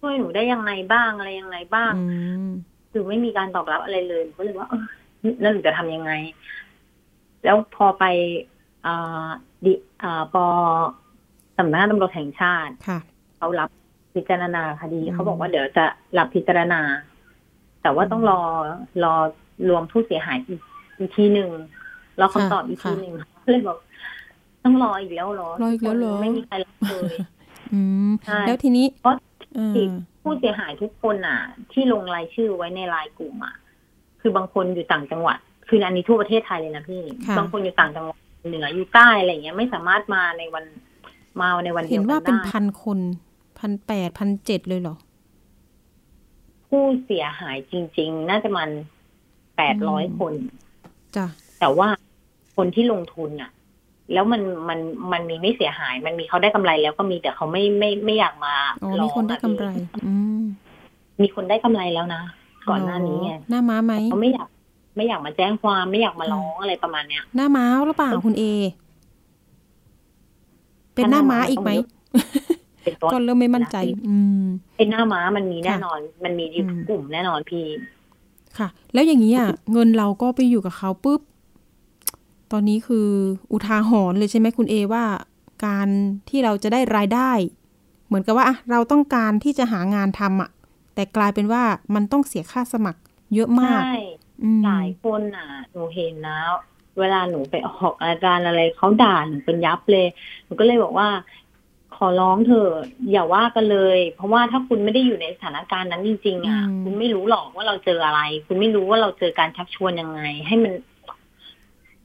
ช่วยหนูได้ยังไงบ้างอะไรยังไงบ้างอืมคือไม่มีการตอบรับอะไรเลยหนูก็เลยว่าเออแล้วหนูจะทำยังไง แล้วพอไปอ่าดิอ่าปอสำนักงานตำรวจแห่งชาติค่ะเขารับพิจารณาคดีอืมเขาบอกว่าเดี๋ยวจะรับพิจารณา แต่ว่าต้องรอรอ รวมผู้เสียหายอีกอีกทีหนึ่งรอคำตอบอีกทีหนึ่งเลยบอกต้องรออีกแล้วเหรอรออีกแล้วเหรอไม่มีใครรับเลยอืมใช่แล้วทีนี้เพราะเออผู้เสียหายทุกคนอะ ที่ลงรายชื่อไว้ในรายกลุ่มอะ คือบางคนอยู่ต่างจังหวัด คืออันนี้ทั่วประเทศไทยเลยนะพี่ค่ะบางคนอยู่ต่างจังหวัดเหนืออยู่ใต้อะไรอย่างเงี้ยไม่สามารถมาในวันมาในวันเดีเห็ยนวกัว่านเป็นได้พันคนพันแปดพันเจ็ดเลยเหรอ ผู้เสียหายจริง ๆ น่าจะมัน แปดร้อยอืมคนจ้ะแต่ว่าคนที่ลงทุนอะ แล้วมันมันมันมีไม่เสียหาย มันมีเขาได้กำไรแล้วก็มีแต่เขาไม่ไม่ไม่อยากมาอ๋อร้มีองคนได้อะกำไรอืมมีคนได้กำไรแล้วนะก่อนหน้านี้ไงหน้าม้าไหมเขาไม่อยากไม่อยากมาแจ้งความไม่อยากมาร้องอะไรประมาณเนี้ย หน้าม้าหรือเปล่าคุณเอ เป็นหน้าม้าอีกไหมเป็นต้นก็เริ่มไม่มั่นใจ อืมเป็นหน้าม้ามันมีแน่ค่ะนอน มันมีอยู่ทุกอืมกลุ่มแน่นอนพี่ ค่ะ แล้วอย่างนี้อะเงินเราก็ไปอยู่กับเขาปุ๊บ ตอนนี้คืออุทาหรณ์เลยใช่ไหมคุณเอว่า การที่เราจะได้รายได้ เหมือนกับว่าอะเราต้องการที่จะหางานทำอะ แต่กลายเป็นว่ามันต้องเสียค่าสมัครเยอะมากใช่อืมหลายคนอะหนูเห็นนะเวลาหนูไปออกรายการอะไรเขาด่าหนูเป็นยับเลยหนูก็เลยบอกว่า ขขอร้องเถอะอย่าว่ากันเลย เพราะว่าถ้าคุณไม่ได้อยู่ในสถานการณ์นั้นจริงๆอะอืมคุณไม่รู้หรอกว่าเราเจออะไร คุณไม่รู้ว่าเราเจอการชักชวนยังไง ให้มัน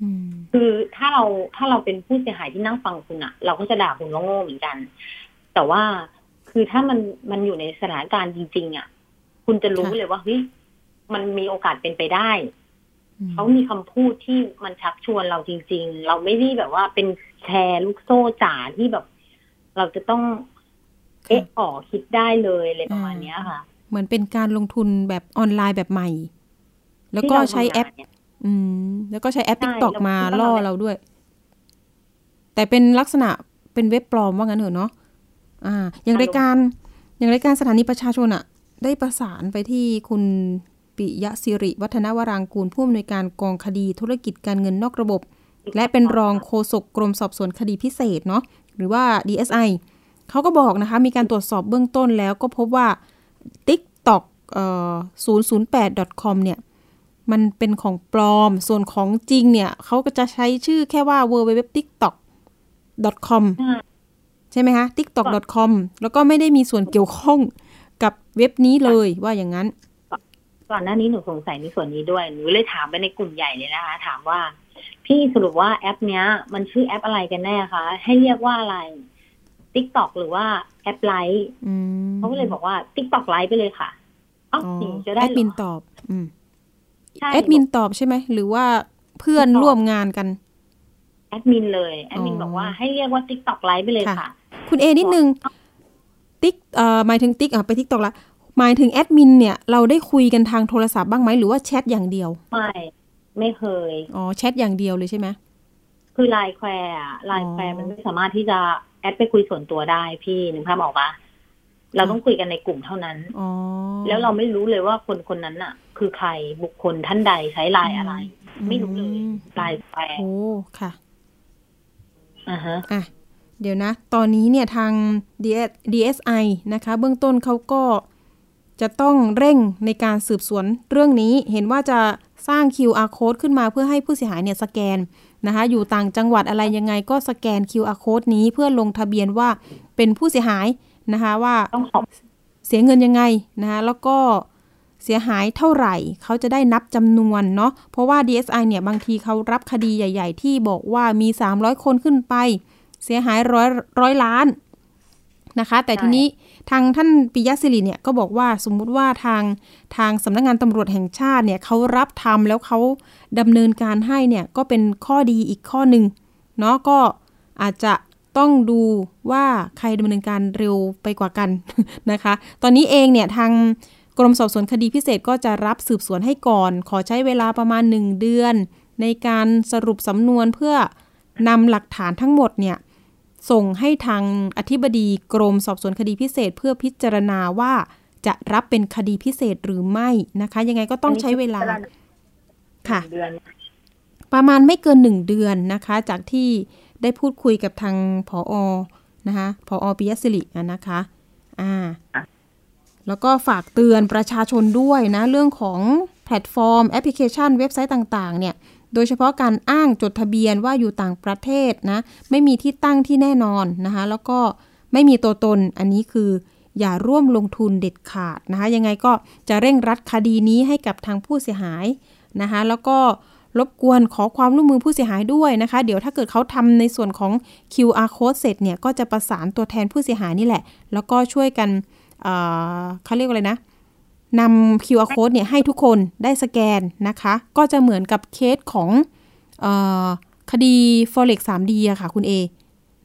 อืมคือถ้าเราถ้าเราเป็นผู้เสียหายที่นั่งฟังคุณอะเราก็จะด่าคุณว่าโง่เหมือนกัน แต่ว่าคือถ้ามันมันอยู่ในสถานการณ์จริง ๆอะคุณจะรู้ค่ะเลยว่าเฮ้ยมันมีโอกาสเป็นไปได้อืมเขามีคำพูดที่มันชักชวนเราจริง ๆ เราไม่ได้แบบว่าเป็นแชร์ลูกโซ่จ๋าที่แบบ เราจะต้องเอ๊ะอ๋อคิดได้เลยอะไรประมาณเนี้ยค่ะ เหมือนเป็นการลงทุนแบบออนไลน์แบบใหม่ แล้วก็ที่เราใช้แอปทำงานเนี่ยอืม แล้วก็ใช้แอปใช่ติ๊กตอกแล้วมาแล้วล่อเราเราด้วย แต่เป็นลักษณะเป็นเว็บปลอมว่างั้นเถอะเนาะอ่า อย่างรายการ อย่างรายการสถานีประชาชนอะได้ประสานไปที่คุณปิยะศิริ วัฒนวรางกูรผู้อำนวยการกองคดีธุรกิจการเงินนอกระบบ และเป็นรองโฆษกกรมสอบสวนคดีพิเศษเนาะ หรือว่า DSI เขาก็บอกนะคะ มีการตรวจสอบเบื้องต้นแล้วก็พบว่า TikTok เอ่อ008 com เนี่ย มันเป็นของปลอม ส่วนของจริงเนี่ย เขาก็จะใช้ชื่อแค่ว่า www tiktok com ใช่ใช่ไหมคะ tiktok com แล้วก็ไม่ได้มีส่วนเกี่ยวข้องกับเว็บนี้เลยว่าอย่างนั้น ก่อนหน้านี้หนูสงสัยในส่วนนี้ด้วย หนูเลยถามไปในกลุ่มใหญ่เลยนะคะ ถามว่าพี่สรุปว่าแอปเนี้ย มันชื่อแอปอะไรกันแน่คะ ให้เรียกว่าอะไร TikTok หรือว่าแอปไลท์อืมเขาก็เลยบอกว่า TikTok ไลท์ไปเลยค่ะเอ้าอ๋อจริงจะได้แอเหดรมินอตอบ อืมใช่แอดมินตอบใช่ไหม หรือว่าเพื่อนตอบร่วมงานกัน แอดมินเลย แอดมินอ๋อบอกว่าให้เรียกว่า TikTok ไลท์ไปเลยค่ะค่ะ คุณเอนิดนึงติ๊กเอ่อหมายถึงติ๊กอะไปติ๊กตอกละหมายถึงแอดมินเนี่ยเราได้คุยกันทางโทรศัพท์บ้างไหมหรือว่าแชทอย่างเดียว ไม่ ไม่เคย อ๋อแชทอย่างเดียวเลยใช่ไหมคือ LINE Squareอะไลน์แควร์อ๋อมันไม่สามารถที่จะแอดไปคุยส่วนตัวได้พี่นึกภาพออกปะเราต้องคุยกันในกลุ่มเท่านั้นอ๋อแล้วเราไม่รู้เลยว่าคนคนนั้นน่ะ คือใครบุคคลท่านใดใช้ไลน์อะไร ไม่รู้เลยอืม LINE Square โอ้ค่ะอ่าฮะอะเดี๋ยวนะ ตอนนี้เนี่ยทาง DS DSI นะคะ เบื้องต้นเขาก็จะต้องเร่งในการสืบสวนเรื่องนี้ เห็นว่าจะ สร้าง QR code ขึ้นมาเพื่อให้ผู้เสียหายเนี่ยสแกนนะคะอยู่ต่างจังหวัดอะไรยังไงก็สแกน QR code นี้เพื่อลงทะเบียนว่าเป็นผู้เสียหายนะคะว่าเสียเงินยังไงนะคะแล้วก็เสียหายเท่าไหร่ เขาจะได้นับจำนวนเนาะเพราะว่า DSI เนี่ยบางทีเขารับคดีใหญ่ ๆ ที่บอกว่ามี 300 คนขึ้นไป เสียหายร้อยร้อยล้านนะคะ แต่ทีนี้ ทางท่านปิยะศิริเนี่ยก็บอกว่าสมมุติว่าทางทางสำนักงานตำรวจแห่งชาติเนี่ยเขารับทำแล้วเขาดำเนินการให้เนี่ยก็เป็นข้อดีอีกข้อหนึ่งเนาะก็อาจจะต้องดูว่าใครดำเนินการเร็วไปกว่ากันนะคะ ตอนนี้เองเนี่ยทางกรมสอบสวนคดีพิเศษก็จะรับสืบสวนให้ก่อน ขอใช้เวลาประมาณ 1 เดือน ในการสรุปสำนวนเพื่อนำหลักฐานทั้งหมดเนี่ย ส่งให้ทางอธิบดีกรมสอบสวนคดีพิเศษ เพื่อพิจารณาว่าจะรับเป็นคดีพิเศษหรือไม่นะคะ ยังไงก็ต้องใช้เวลาค่ะประมาณไม่เกินหนึ่งเดือนนะคะ จากที่ได้พูดคุยกับทางผอ. นะคะผอ. ปิยะศิรินะคะอ่าแล้วก็ฝากเตือนประชาชนด้วยนะ เรื่องของแพลตฟอร์มแอปพลิเคชันเว็บไซต์ต่าง ๆ เนี่ย โดยเฉพาะการอ้างจดทะเบียนว่าอยู่ต่างประเทศนะ ไม่มีที่ตั้งที่แน่นอนนะคะ แล้วก็ไม่มีตัวตน อันนี้คืออย่าร่วมลงทุนเด็ดขาดนะคะ ยังไงก็จะเร่งรัดคดีนี้ให้กับทางผู้เสียหายนะคะ แล้วก็รบกวนขอความร่วมมือผู้เสียหายด้วยนะคะ เดี๋ยวถ้าเกิดเขาทำในส่วนของ QR code เสร็จเนี่ย ก็จะประสานตัวแทนผู้เสียหายนี่แหละ แล้วก็ช่วยกันเเขาเรียกว่าอะไรนะ นำ QR code เนี่ยให้ทุกคนได้สแกนนะคะ ก็จะเหมือนกับเคสของเออคดี forex 3D อะค่ะคุณเอ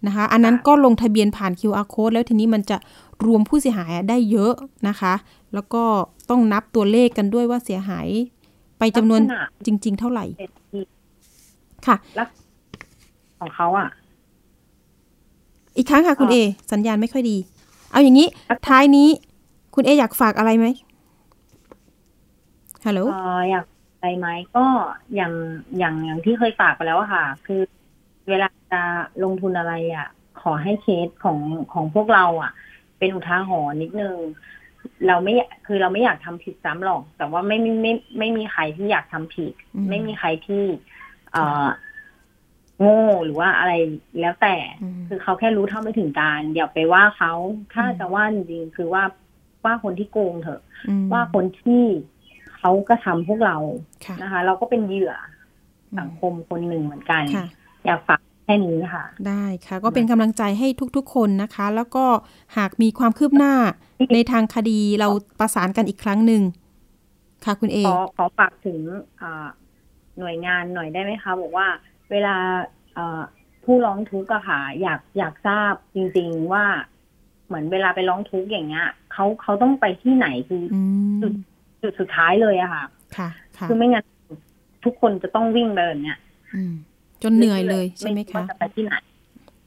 นะคะ อันนั้นก็ลงทะเบียนผ่าน QR code แล้วทีนี้มันจะรวมผู้เสียหายได้เยอะนะคะ แล้วก็ต้องนับตัวเลขกันด้วยว่าเสียหายไปจำนวนลักษณะจริง ๆ เท่าไหร่เป็นที่ค่ะของเขาอะ อีกครั้งค่ะคุณค่ะเอ สัญญาณไม่ค่อยดี เอาอย่างนี้ ท้ายนี้ คุณเออยากฝากอะไรไหม ฮัลโหลเอ่ออยากอะไรไหมก็อย่างอย่างอย่างที่เคยฝากไปแล้วอะค่ะ คือเวลาจะลงทุนอะไรอะ ขอให้เคสของของพวกเราอะ เป็นอุทาหรณ์นิดนึงเราไม่คือเราไม่อยากทำผิดซ้ำหรอก แต่ว่าไม่ไม่ไม่ไม่มีใครที่อยากทำผิดอืมไม่มีใครที่ เอ่อโง่หรือว่าอะไรแล้วแต่อืมคือเขาแค่รู้เท่าไม่ถึงการอย่าไปว่าเขาถ้าอืมจะว่าจริงๆคือว่าว่าคนที่โกงเถอะอืมว่าคนที่ เขากระทำพวกเราค่ะนะคะ เราก็เป็นเหยื่ออืสัมงคมคนหนึ่งเหมือนกันค่ะอยากฝากแค่นี้ค่ะ ได้ค่ะ ก็เป็นกำลังใจให้ทุก ๆ คนนะคะ แล้วก็หากมีความคืบหน้าในทางคดีเราประสานกันอีกครั้งหนึ่งค่ะคุณเอขอขอฝากถึงอ่าหน่วยงานหน่อยได้ไหมคะบอกว่าเวลาเอ่อผู้ร้องทุกข์อะค่ะ อยากอยากทราบจริง ๆว่าเหมือนเวลาไปร้องทุกข์อย่างเงี้ยเขาเขาต้องไปที่ไหนคืออืมจุด จุดสุดท้ายเลยอะค่ะค่ะ ค่ะ คือไม่งั้นทุกคนจะต้องวิ่งไปแบบเนี้ยอืมจนเหนื่อยเลยใช่ไหมรู้คะว่าจะไปที่ไหน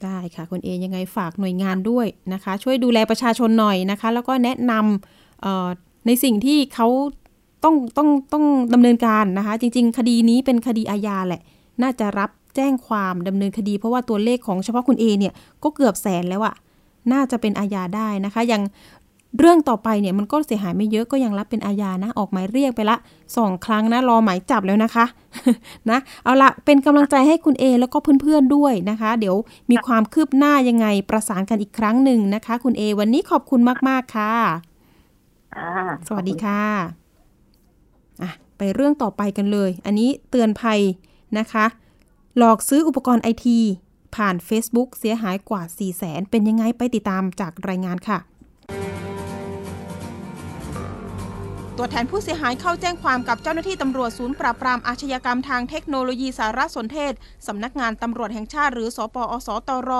ได้ค่ะคุณเอยังไงฝากหน่วยงานด้วยนะคะ ช่วยดูแลประชาชนหน่อยนะคะ แล้วก็แนะนำเอ่อในสิ่งที่เขาต้องต้องต้องดำเนินการนะคะ จริง ๆ คดีนี้เป็นคดีอาญาแหละ น่าจะรับแจ้งความดำเนินคดี เพราะว่าตัวเลขของเฉพาะคุณเอเนี่ยก็เกือบแสนแล้วอะน่าจะเป็นอาญาได้นะคะ อย่าง เรื่องต่อไปเนี่ยมันก็เสียหายไม่เยอะก็ยังรับเป็นอาญานะ ออกหมายเรียกไปละสองครั้งนะรอหมายจับแล้วนะคะนะเอาละเป็นกำลังใจให้คุณเอแล้วก็เพื่อนๆด้วยนะคะ เดี๋ยวมีความคืบหน้ายังไงประสานกันอีกครั้งหนึ่งนะคะ คุณเอวันนี้ขอบคุณมากๆค่ะอ่าสวัสดีค่ะอะไปเรื่องต่อไปกันเลย อันนี้เตือนภัยนะคะ หลอกซื้ออุปกรณ์ไอทีผ่าน Facebook เสียหายกว่า 4 0 0แสนเป็นยังไงไปติดตามจากรายงานค่ะ ตัวแทนผู้เสียหายเข้าแจ้งความกับเจ้าหน้าที่ตำรวจศูนย์ปราบปรามอาชญากรรมทางเทคโนโลยีสารสนเทศ สำนักงานตำรวจแห่งชาติหรือ สปอสตร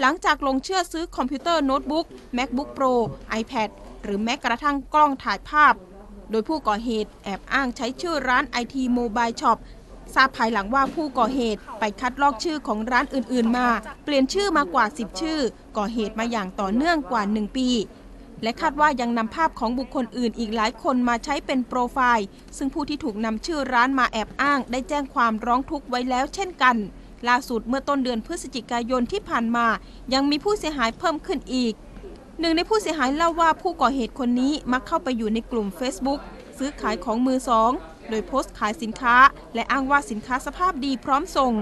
หลังจากลงเชื่อซื้อคอมพิวเตอร์โน้ตบุ๊ก MacBook Pro iPad หรือแม้กระทั่งกล้องถ่ายภาพ โดยผู้ก่อเหตุแอบอ้างใช้ชื่อร้าน IT Mobile Shop ทราบภายหลังว่าผู้ก่อเหตุไปคัดลอกชื่อของร้านอื่นๆมา เปลี่ยนชื่อมากว่า 10 ชื่อ ก่อเหตุมาอย่างต่อเนื่องกว่า 1 ปี และคาดว่ายังนำภาพของบุคคลอื่นอีกหลายคนมาใช้เป็นโปรไฟล์ ซึ่งผู้ที่ถูกนำชื่อร้านมาแอบอ้าง ได้แจ้งความร้องทุกข์ไว้แล้วเช่นกัน ล่าสุดเมื่อต้นเดือนพฤศจิกายนที่ผ่านมา ยังมีผู้เสียหายเพิ่มขึ้นอีก หนึ่งในผู้เสียหายเล่าว่าผู้ก่อเหตุคนนี้มักเข้าไปอยู่ในกลุ่ม Facebook ซื้อขายของมือสอง โดยโพสต์ขายสินค้า และอ้างว่าสินค้าสภาพดีพร้อมส่ง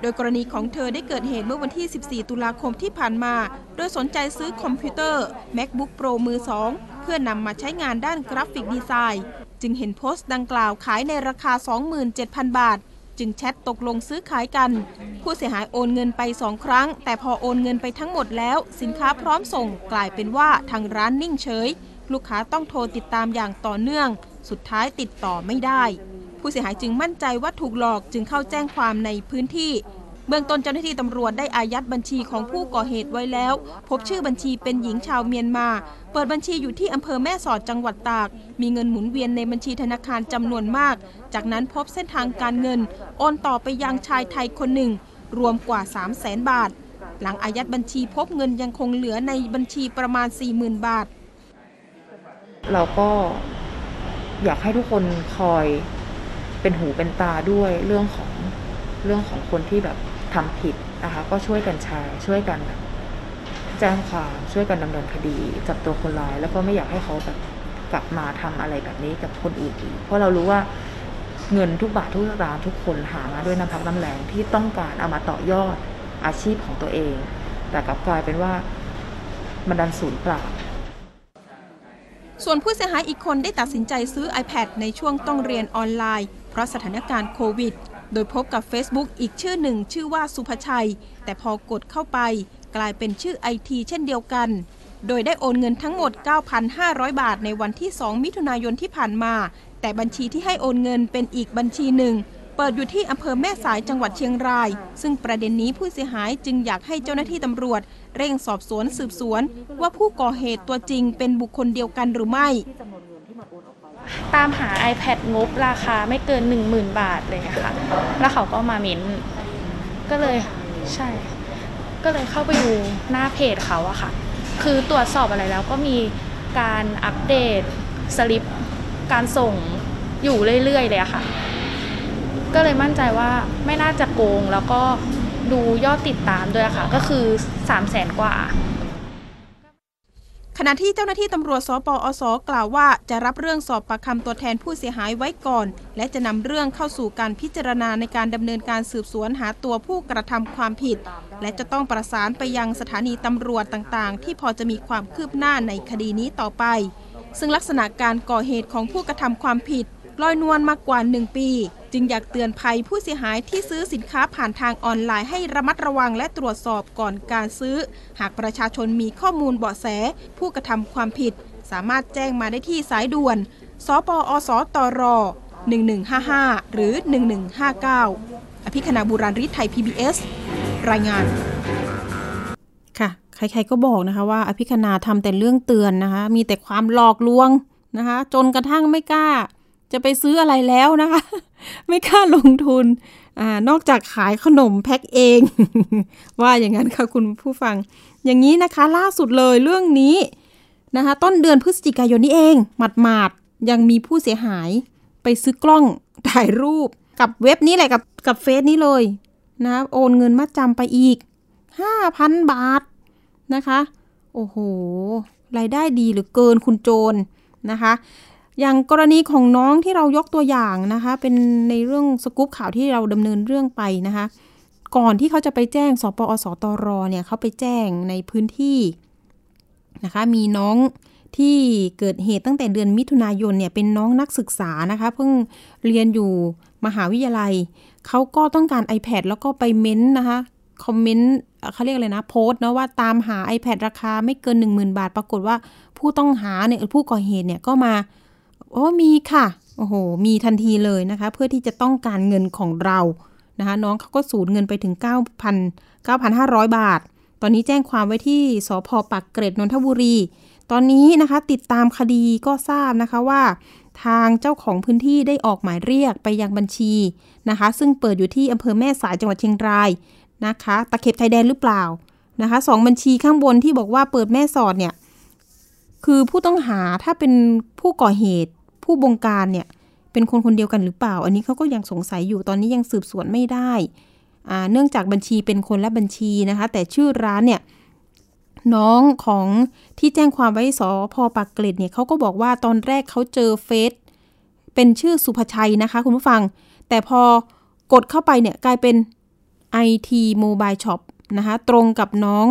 โดยกรณีของเธอได้เกิดเหตุเมื่อวันที่ 14 ตุลาคมที่ผ่านมา โดยสนใจซื้อคอมพิวเตอร์ MacBook Pro มือสองเพื่อนำมาใช้งานด้านกราฟิกดีไซน์ จึงเห็นโพสต์ดังกล่าวขายในราคา 27,000 บาท จึงแชทตกลงซื้อขายกัน ผู้เสียหายโอนเงินไปสองครั้ง แต่พอโอนเงินไปทั้งหมดแล้ว สินค้าพร้อมส่งกลายเป็นว่าทางร้านนิ่งเฉย ลูกค้าต้องโทรติดตามอย่างต่อเนื่อง สุดท้ายติดต่อไม่ได้ ผู้เสียหายจึงมั่นใจว่าถูกหลอกจึงเข้าแจ้งความในพื้นที่ เบื้องต้นเจ้าหน้าที่ตำรวจได้อายัดบัญชีของผู้ก่อเหตุไว้แล้ว พบชื่อบัญชีเป็นหญิงชาวเมียนมา เปิดบัญชีอยู่ที่อำเภอแม่สอดจังหวัดตาก มีเงินหมุนเวียนในบัญชีธนาคารจำนวนมาก จากนั้นพบเส้นทางการเงิน โอนต่อไปยังชายไทยคนหนึ่ง รวมกว่า 3 0 0แสนบาท หลังอายัดบัญชีพบเงินยังคงเหลือในบัญชีประมาณ 40,000 บาท เราก็อยากให้ทุกคนคอย เป็นหูเป็นตาด้วยเรื่องของเรื่องของคนที่แบบทำผิดนะคะ ก็ช่วยกันแชร์ช่วยกันแบบแจ้งความช่วยกันดำเนินคดี จับตัวคนร้าย แล้วก็ไม่อยากให้เขาแบบกลับมาทำอะไรแบบนี้กับคนอื่นอีกเพราะเรารู้ว่าเงินทุกบาททุกสตางค์ทุกคนหามาด้วยน้ำพักน้ำแรงที่ต้องการเอามาต่อยอดอาชีพของตัวเอง แต่กลับกลายเป็นว่ามันดันสูญเปล่าส่วนผู้เสียหายอีกคนได้ตัดสินใจซื้อ iPad ในช่วงต้องเรียนออนไลน์ ราะสถานการณ์โควิด โดยพบกับ Facebook อีกชื่อหนึ่งชื่อว่าสุภชัย แต่พอกดเข้าไปกลายเป็นชื่อไอทีเช่นเดียวกัน โดยได้โอนเงินทั้งหมด 9,500 บาทในวันที่ 2 มิถุนายนที่ผ่านมา แต่บัญชีที่ให้โอนเงินเป็นอีกบัญชีหนึ่ง เปิดอยู่ที่อำเภอแม่สายจังหวัดเชียงราย ซึ่งประเด็นนี้ผู้เสียหายจึงอยากให้เจ้าหน้าที่ตำรวจ เร่งสอบสวนสืบสวน ว่าผู้ก่อเหตุตัวจริงเป็นบุคคลเดียวกันหรือไม่ ตามหา iPad งบราคาไม่เกิน 10,000 บาทเลยค่ะ แล้วเขาก็มาเม้นก็เลยใช่ ก็เลยเข้าไปดูหน้าเพจเขาอะค่ะ คือตรวจสอบอะไรแล้วก็มีการอัปเดตสลิปการส่งอยู่เรื่อยๆเลยอะค่ะ ก็เลยมั่นใจว่าไม่น่าจะโกงแล้วก็ดูยอดติดตามด้วยค่ะ ก็คือ3 0 0แสนกว่า ขณะที่เจ้าหน้าที่ตำรวจสปอสกล่าวว่า จะรับเรื่องสอบปากคำตัวแทนผู้เสียหายไว้ก่อน และจะนำเรื่องเข้าสู่การพิจารณาในการดำเนินการสืบสวนหาตัวผู้กระทำความผิด และจะต้องประสานไปยังสถานีตำรวจต่างๆ ที่พอจะมีความคืบหน้าในคดีนี้ต่อไป ซึ่งลักษณะการก่อเหตุของผู้กระทำความผิดลอยนวลมากกว่า 1 ปี จึงอยากเตือนภัยผู้เสียหายที่ซื้อสินค้าผ่านทางออนไลน์ให้ระมัดระวังและตรวจสอบก่อนการซื้อ หากประชาชนมีข้อมูลเบาะแส ผู้กระทำความผิด สามารถแจ้งมาได้ที่สายด่วน สปอสตร 1155 หรือ 1159 อภิคณาบุราริศไทย PBS รายงาน ค่ะ ใครๆก็บอกนะคะว่า อภิคณาทำแต่เรื่องเตือนนะคะ มีแต่ความหลอกลวงนะคะ จนกระทั่งไม่กล้า จะไปซื้ออะไรแล้วนะคะ ไม่กล้าลงทุนอ่านอกจากขายขนมแพ็คเอง ว่าอย่างนั้นค่ะคุณผู้ฟัง อย่างนี้นะคะล่าสุดเลยเรื่องนี้นะคะ ต้นเดือนพฤศจิกายนนี้เอง หมาดๆยังมีผู้เสียหายไปซื้อกล้องถ่ายรูป กับเว็บนี้แหละกับกับเฟซนี้เลยนะ โอนเงินมาจำไปอีก 5,000 บาทนะคะ โอ้โหรายได้ดีหรือเกินคุณโจรนะคะ อย่างกรณีของน้องที่เรายกตัวอย่างนะคะ เป็นในเรื่องสกู๊ปข่าวที่เราดำเนินเรื่องไปนะคะ ก่อนที่เขาจะไปแจ้งสปอสตรเนี่ยเขาไปแจ้งในพื้นที่นะคะ มีน้องที่เกิดเหตุตั้งแต่เดือนมิถุนายนเนี่ยเป็นน้องนักศึกษานะคะ เพิ่งเรียนอยู่มหาวิทยาลัย เขาก็ต้องการ iPad แล้วก็ไปเม้นต์นะคะคอมเมนต์เขาเรียกอะไรนะโพสต์นะว่าตามหา iPad ราคาไม่เกิน 10,000 บาท ปรากฏว่าผู้ต้องหาเนี่ยผู้ก่อเหตุเนี่ยก็มา อ้มีค่ะ โอ้โห มีทันทีเลยนะคะ เพื่อที่จะต้องการเงินของเรานะคะ น้องเขาก็สูญเงินไปถึง 9,000 9,500 บาท ตอนนี้แจ้งความไว้ที่สพปักเกร็ดนนทบุรี ตอนนี้นะคะติดตามคดีก็ทราบนะคะว่า ทางเจ้าของพื้นที่ได้ออกหมายเรียกไปยังบัญชีนะคะ ซึ่งเปิดอยู่ที่อำเภอแม่สายจังหวัดเชียงรายนะคะ ตะเข็บชายแดนหรือเปล่านะคะสองบัญชีข้างบนที่บอกว่าเปิดแม่สอดเนี่ยคือผู้ต้องหาถ้าเป็นผู้ก่อเหตุ ผู้บงการเนี่ยเป็นคนคนเดียวกันหรือเปล่า อันนี้เขาก็ยังสงสัยอยู่ตอนนี้ยังสืบสวนไม่ได้เนื่องจากบัญชีเป็นคนละบัญชีนะคะ แต่ชื่อร้านเนี่ยน้องของที่แจ้งความไว้สพปากเกร็ดเนี่ยเขาก็บอกว่าตอนแรกเขาเจอเฟซเป็นชื่อสุภชัยนะคะ คุณผู้ฟัง แต่พอกดเข้าไปเนี่ยกลายเป็น IT Mobile Shop นะคะ ตรงกับน้อง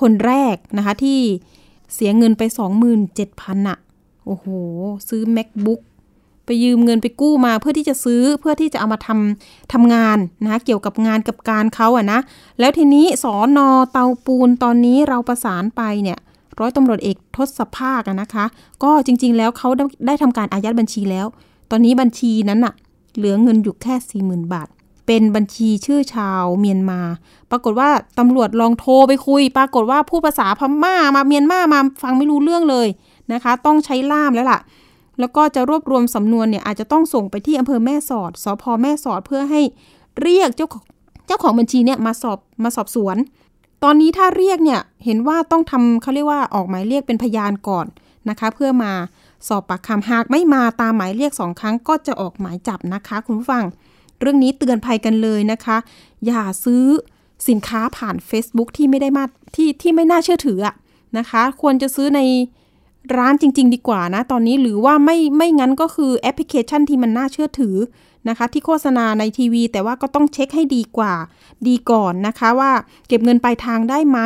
คนแรกนะคะ ที่เสียเงินไป 27,000อะ โอ้โห ซื้อ MacBook ไปยืมเงินไปกู้มาเพื่อที่จะซื้อเพื่อที่จะเอามาทำทำงานนะคะเกี่ยวกับงานกับการเขาอะนะ แล้วทีนี้สอนอเตาปูนตอนนี้เราประสานไปเนี่ยร้อยตำรวจเอกทศภาคนะคะ ก็จริง ๆ แล้วเขาได้ได้ทำการอายัดบัญชีแล้ว ตอนนี้บัญชีนั้นอะเหลือเงินอยู่แค่ 40,000 บาท เป็นบัญชีชื่อชาวเมียนมา ปรากฏว่าตำรวจลองโทรไปคุย ปรากฏว่าผู้ภาษาพม่ามาเมียนมามาฟังไม่รู้เรื่องเลย นะคะ ต้องใช้ล่ามแล้วล่ะ แล้วก็จะรวบรวมสำนวนเนี่ยอาจจะต้องส่งไปที่อำเภอแม่สอดสพแม่สอดเพื่อให้เรียกเจ้าของเจ้าของบัญชีเนี่ยมาสอบมาสอบสวน ตอนนี้ถ้าเรียกเนี่ยเห็นว่าต้องทำเขาเรียกว่าออกหมายเรียกเป็นพยานก่อนนะคะ เพื่อมาสอบปากคำหากไม่มาตามหมายเรียกสองครั้งก็จะออกหมายจับนะคะ คุณผู้ฟัง เรื่องนี้เตือนภัยกันเลยนะคะ อย่าซื้อสินค้าผ่าน Facebook ที่ไม่ได้มาที่ที่ไม่น่าเชื่อถืออะนะคะ ควรจะซื้อใน ร้านจริง ๆ ดีกว่านะ ตอนนี้หรือว่าไม่ไม่งั้นก็คือแอปพลิเคชันที่มันน่าเชื่อถือนะคะ ที่โฆษณาในทีวี แต่ว่าก็ต้องเช็คให้ดีกว่าดีก่อนนะคะว่าเก็บเงินปลายทางได้ไหม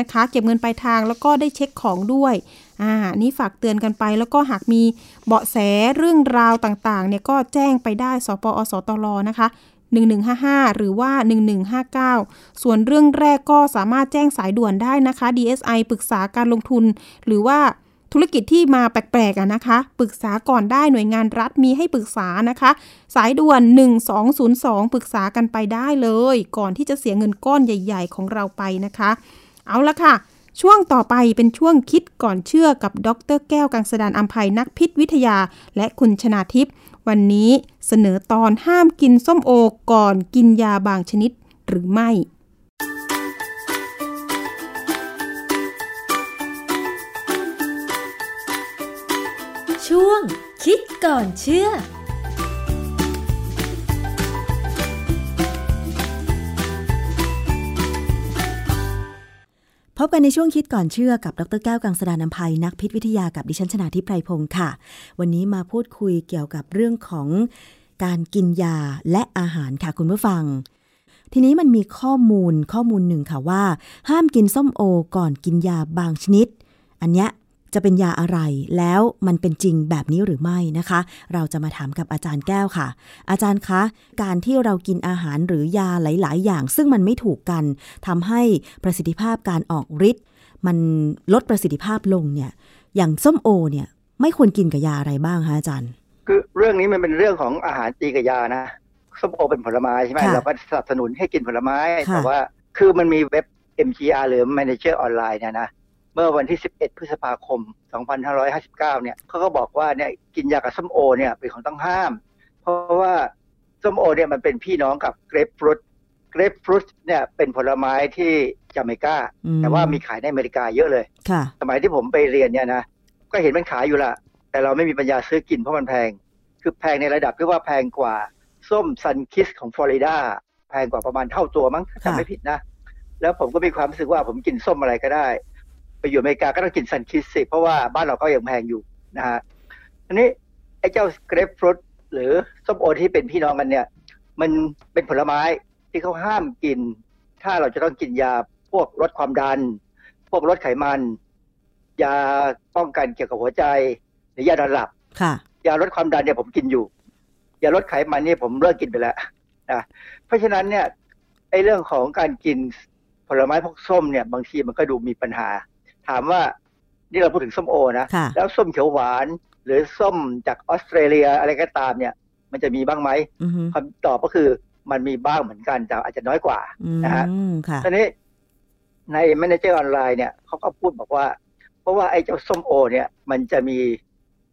นะคะ เก็บเงินปลายทางแล้วก็ได้เช็คของด้วยอ่านี่ฝากเตือนกันไปแล้วก็หากมีเบาะแสเรื่องราวต่างๆเนี่ยก็แจ้งไปได้สปอสตลนะคะ1155 หรือว่า 1159 ส่วนเรื่องแรกก็สามารถแจ้งสายด่วนได้นะคะ DSI ปรึกษาการลงทุน หรือว่า ธุรกิจที่มาแปลกๆนะคะ ปรึกษาก่อนได้หน่วยงานรัฐมีให้ปรึกษานะคะ สายด่วน 1202 ปรึกษากันไปได้เลย ก่อนที่จะเสียเงินก้อนใหญ่ ๆ ของเราไปนะคะ เอาละค่ะ ช่วงต่อไปเป็นช่วงคิดก่อนเชื่อกับดรแก้วกังสดานอัมภัยนักพิษวิทยา และคุณชนาทิพย์วันนี้เสนอตอนห้ามกินส้มโอก่อนกินยาบางชนิดหรือไม่ ช่วง คิดก่อนเชื่อพบกันในช่วงคิดก่อนเชื่อกับดรแก้วกังสดานนภัยนักพิษวิทยากับดิฉันชนาทิพไพรพงศ์ค่ะ วันนี้มาพูดคุยเกี่ยวกับเรื่องของการกินยาและอาหารค่ะคุณผู้ฟัง ทีนี้มันมีข้อมูลข้อมูลหนึ่งค่ะว่า ห้ามกินส้มโอก่อนกินยาบางชนิด อันเนี้ย จะเป็นยาอะไรแล้วมันเป็นจริงแบบนี้หรือไม่นะคะ เราจะมาถามกับอาจารย์แก้วค่ะ อาจารย์คะ การที่เรากินอาหารหรือยาหลาย ๆ อย่าง ซึ่งมันไม่ถูกกันทำให้ประสิทธิภาพการออกฤทธิ์มันลดประสิทธิภาพลงเนี่ย อย่างส้มโอเนี่ยไม่ควรกินกับยาอะไรบ้างคะอาจารย์ คือเรื่องนี้มันเป็นเรื่องของอาหารตีกับยานะส้มโอเป็นผลไม้ใช่ไหมค่ะเราก็สนับสนุนให้กินผลไม้ค่ะแต่ว่าคือมันมีเว็บ MGR หรือ Manager ออนไลน์เนี่ยนะ เมื่อวันที่ 11 พฤษภาคม 2559 เนี่ยเขาก็บอกว่าเนี่ยกินยากับส้มโอเนี่ยเป็นของต้องห้าม เพราะว่าส้มโอเนี่ยมันเป็นพี่น้องกับเกรปฟรุตเกรปฟรุตเนี่ยเป็นผลไม้ที่จาเมกาอืมแต่ว่ามีขายในอเมริกาเยอะเลยค่ะสมัยที่ผมไปเรียนเนี่ยนะก็เห็นมันขายอยู่ละแต่เราไม่มีปัญญาซื้อกินเพราะมันแพง คือแพงในระดับที่ว่าแพงกว่าส้ม Sunkist ของฟลอริดาแพงกว่าประมาณเท่าตัวมั้งถ้าค่ะจำไม่ผิดนะ แล้วผมก็มีความรู้สึกว่าผมกินส้มอะไรก็ได้ ไปอยู่อเมริกาก็ต้องกิน Sunkist สิเพราะว่าบ้านเราก็ยังแพงอยู่นะฮะอันนี้ไอ้เจ้าเกรปฟรุตหรือส้มโอที่เป็นพี่น้องกันเนี่ย มันเป็นผลไม้ที่เขาห้ามกิน ถ้าเราจะต้องกินยาพวกลดความดัน พวกลดไขมัน ยาป้องกันเกี่ยวกับหัวใจ หรือยานอนหลับค่ะยาลดความดันเนี่ยผมกินอยู่ ยาลดไขมันเนี่ยผมเลิกกินไปแล้วนะเพราะฉะนั้นเนี่ยไอ้เรื่องของการกินผลไม้พวกส้มเนี่ย บางทีมันก็ดูมีปัญหา ถามว่านี่เราพูดถึงส้มโอนะค่ะแล้วส้มเขียวหวาน หรือส้มจากออสเตรเลียอะไรก็ตามเนี่ย มันจะมีบ้างไหมอือฮึคำตอบก็คือมันมีบ้างเหมือนกันแต่อาจจะน้อยกว่าอืนะฮะมค่ะทีนี้ใน Manager ออนไลน์เนี่ยเขาก็พูดบอกว่า เพราะว่าไอ้เจ้าส้มโอ เนี่ย มันจะมี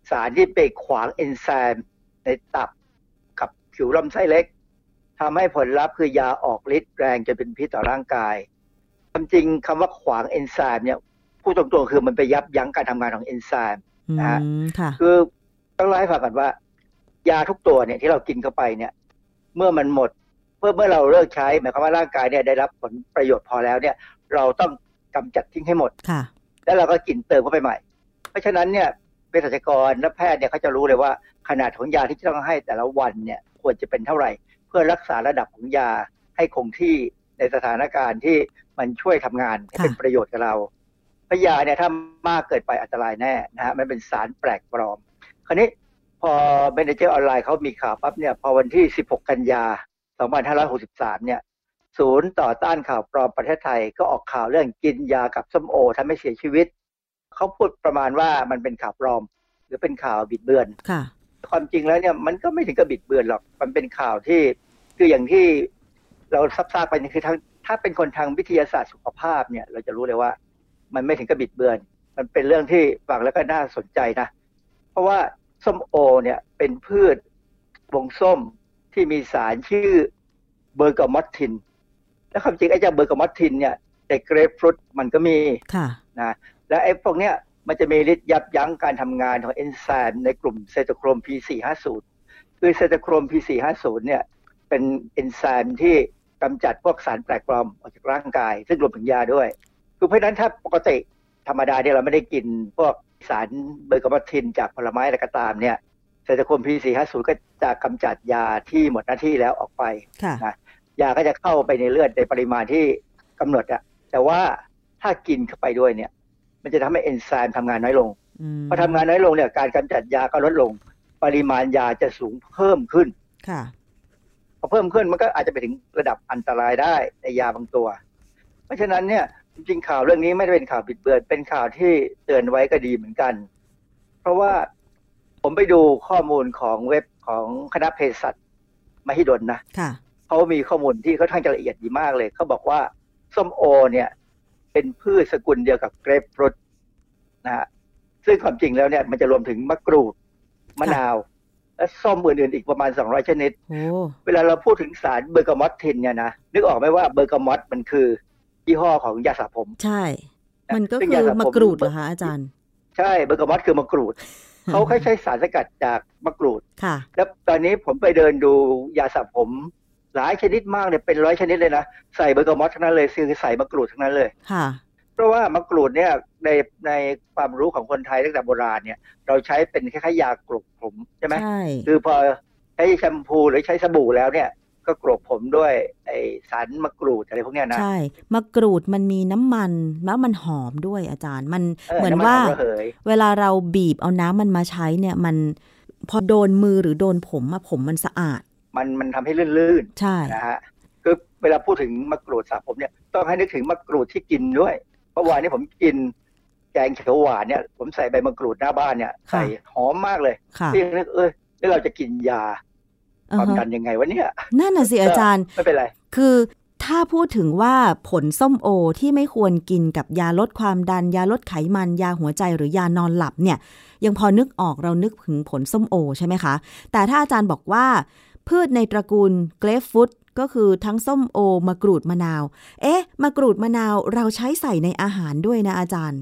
สารที่ไปขวางเอนไซม์ในตับกับผิวลำไส้เล็กทำให้ผลลัพธ์คือยาออกฤทธิ์แรงจนเป็นพิษต่อร่างกายความจริงคำว่าขวางเอนไซม์เนี่ย พูดตรงๆคือมันไปยับยั้งการทำงานของเอนไซม์อืนะฮะมค่ะคือต้องเล่าให้ฟังก่อนว่า ยาทุกตัวเนี่ยที่เรากินเข้าไปเนี่ย เมื่อมันหมดเมื่อเมื่อเราเลิกใช้หมายความว่าร่างกายเนี่ยได้รับผลประโยชน์พอแล้วเนี่ย เราต้องกำจัดทิ้งให้หมดค่ะ แล้วเราก็กินเติมเข้าไปใหม่ เพราะฉะนั้นเนี่ยเภสัชกรและแพทย์เนี่ยเขาจะรู้เลยว่าขนาดของยาที่จะต้องให้แต่ละวันเนี่ยควรจะเป็นเท่าไหร่ เพื่อรักษาระดับของยาให้คงที่ในสถานการณ์ที่มันช่วยทำงานให้ค่ะเป็นประโยชน์กับเราเพราะ ยาเนี่ยถ้ามากเกินไปอันตรายแน่นะฮะมันเป็นสารแปลกปลอม คราวนี้พอ Manager Online เขามีข่าวปั๊บเนี่ยพอวันที่ 16 กันยา 2563 เนี่ยศูนย์ต่อต้านข่าวปลอมประเทศไทยก็ออกข่าวเรื่องกินยากับส้มโอทำให้เสียชีวิต เขาพูดประมาณว่ามันเป็นข่าวปลอม หรือเป็นข่าวบิดเบือนค่ะ ความจริงแล้วเนี่ยมันก็ไม่ถึงกับบิดเบือนหรอก มันเป็นข่าวที่คืออย่างที่เราซับซ้าไปเนี่ยคือทางถ้าเป็นคนทางวิทยาศาสตร์สุขภาพเนี่ย เราจะรู้เลยว่า มันไม่ถึงกับบิดเบือน มันเป็นเรื่องที่ฟังแล้วก็น่าสนใจนะ เพราะว่าส้มโอเนี่ยเป็นพืชวงส้มที่มีสารชื่อ bergamottin แล้วความจริงไอ้เจ้า bergamottin เนี่ยในเกรปฟรุตมันก็มีค่ะนะและไอ้พวกเนี้ยมันจะมีฤทธิ์ยับยั้งการทำงานของเอนไซม์ในกลุ่มเซโตโครม P450 คือ cytochrome P450 เนี่ยเป็นเอนไซม์ที่กำจัดพวกสารแปลกปลอมออกจากร่างกาย ซึ่งรวมถึงยาด้วย คือเพราะฉะนั้นถ้าปกติธรรมดาเนี่ยเราไม่ได้กินพวกสารเบอร์กามาทินจากผลไม้อะไรก็ตามเนี่ยเซโตโครม P450 ก็จะกำจัดยาที่หมดหน้าที่แล้วออกไปค่ะนะยาก็จะเข้าไปในเลือดในปริมาณที่กำหนดอะแต่ว่าถ้ากินเข้าไปด้วยเนี่ย มันจะทำให้เอนไซม์ทำงานน้อยลงอืมพอทำงานน้อยลงเนี่ยการกำจัดยาก็ลดลง ปริมาณยาจะสูงเพิ่มขึ้นค่ะพอเพิ่มขึ้นมันก็อาจจะไปถึงระดับอันตรายได้ในยาบางตัว เพราะฉะนั้นเนี่ย จริงๆข่าวเรื่องนี้ไม่ได้เป็นข่าวบิดเบือนเป็นข่าวที่เตือนไว้ก็ดีเหมือนกัน เพราะว่าผมไปดูข้อมูลของเว็บของคณะเภสัชมหิดลนะค่ะเขามีข้อมูลที่ค่อนข้างจะละเอียดดีมากเลย เขาบอกว่าส้มโอ เนี่ย เป็นพืชสกุลเดียวกับเกรปฟรุตนะฮะซึ่งความจริงแล้วเนี่ยมันจะรวมถึงมะกรูดมะนาว และส้มอื่นๆอีกประมาณ 200 ชนิดโอ้เวลาเราพูดถึงสารเบอร์กามอตทินเนี่ยนะนึกออกไหมว่าเบอร์กามอตมันคือ ยี่ห้อของยาสระผม ใช่ มันก็ซึ่งคืยาอสระผมมะกรูดเหรอคะอาจารย์ ใช่เบอร์กามอตคือมะกรูดเขาค่อยใช้สารสกัดจากมะกรูดค่ะ แล้วตอนนี้ผมไปเดินดูยาสระผม หลายชนิดมากเลยเป็นร้อยชนิดเลยนะใส่เบอร์กามอตทั้งนั้นเลยคือใส่มะกรูดทั้งนั้นเลยค่ะ เพราะว่ามะกรูดเนี่ยในในความรู้ของคนไทยตั้งแต่โบราณเนี่ย เราใช้เป็นคล้ายๆยากรบผมใช่ไหมใช่คือพอใช้แชมพูหรือใช้สบู่แล้วเนี่ย ก็กรบผมด้วยไอสารมะกรูดอะไรพวกเนี้ยนะ ใช่มะกรูดมันมีน้ำมันแล้วมันหอมด้วยอาจารย์ มันเออเหมือนน้ำมันว่าหอมระเหยเวลาเราบีบเอาน้ำมันมาใช้เนี่ยมันพอโดนมือหรือโดนผมอะผมมันสะอาด มันมันทำให้ลื่นใช่ๆนะฮะคือเวลาพูดถึงมะกรูดสระผมเนี่ยต้องให้นึกถึงมะกรูดที่กินด้วยเมื่อวานนี้ผมกินแกงเขียวหวานเนี่ย ผมใส่ใบมะกรูดหน้าบ้านเนี่ยค่ะใส่หอมมากเลยค่ะพี่นึกเอ้ยแล้วเราจะกินยา อืคอวามฮะดันยังไงวะเนี่ยนั่นน่ะสิอาจารย์ไม่เป็นไร คือถ้าพูดถึงว่าผลส้มโอที่ไม่ควรกินกับยาลดความดัน ยาลดไขมัน ยาหัวใจหรือยานอนหลับเนี่ย ยังพอนึกออกเรานึกถึงผลส้มโอใช่ไหมคะ แต่ถ้าอาจารย์บอกว่า พืชในตระกูลเกรฟฟุตก็คือทั้งส้มโอมะกรูดมะนาว เอ๊ะมะกรูดมะนาวเราใช้ใส่ในอาหารด้วยนะอาจารย์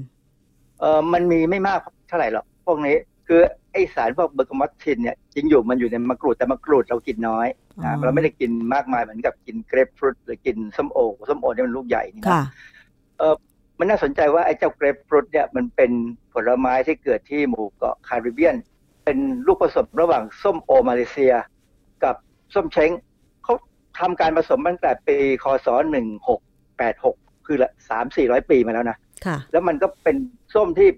เออมันมีไม่มากเท่าไหร่หรอกพวกนี้ คือไอสารพวกเบอร์กามอตทินเนี่ย จริงอยู่มันอยู่ในมะกรูดแต่มะกรูดเรากินน้อยอ๋นะอเราไม่ได้กินมากมายเหมือนกับกินเกรปฟรุตหรือกินส้มโอส้มโอเนี่ยมันลูกใหญ่นี่นะค่ะมันน่าสนใจว่าไอ้เจ้าเกรปฟรุตเนี่ยมันเป็นผลไม้ที่เกิดที่หมู่เกาะคาริเบียน เป็นลูกผสมระหว่างส้มโอมาเลเซีย กับส้มเช้งเขาทำการผสมตั้งแต่ปีคศ1686คือละสามสี่ร้อยปีมาแล้วนะค่ะแล้วมันก็เป็นส้มที่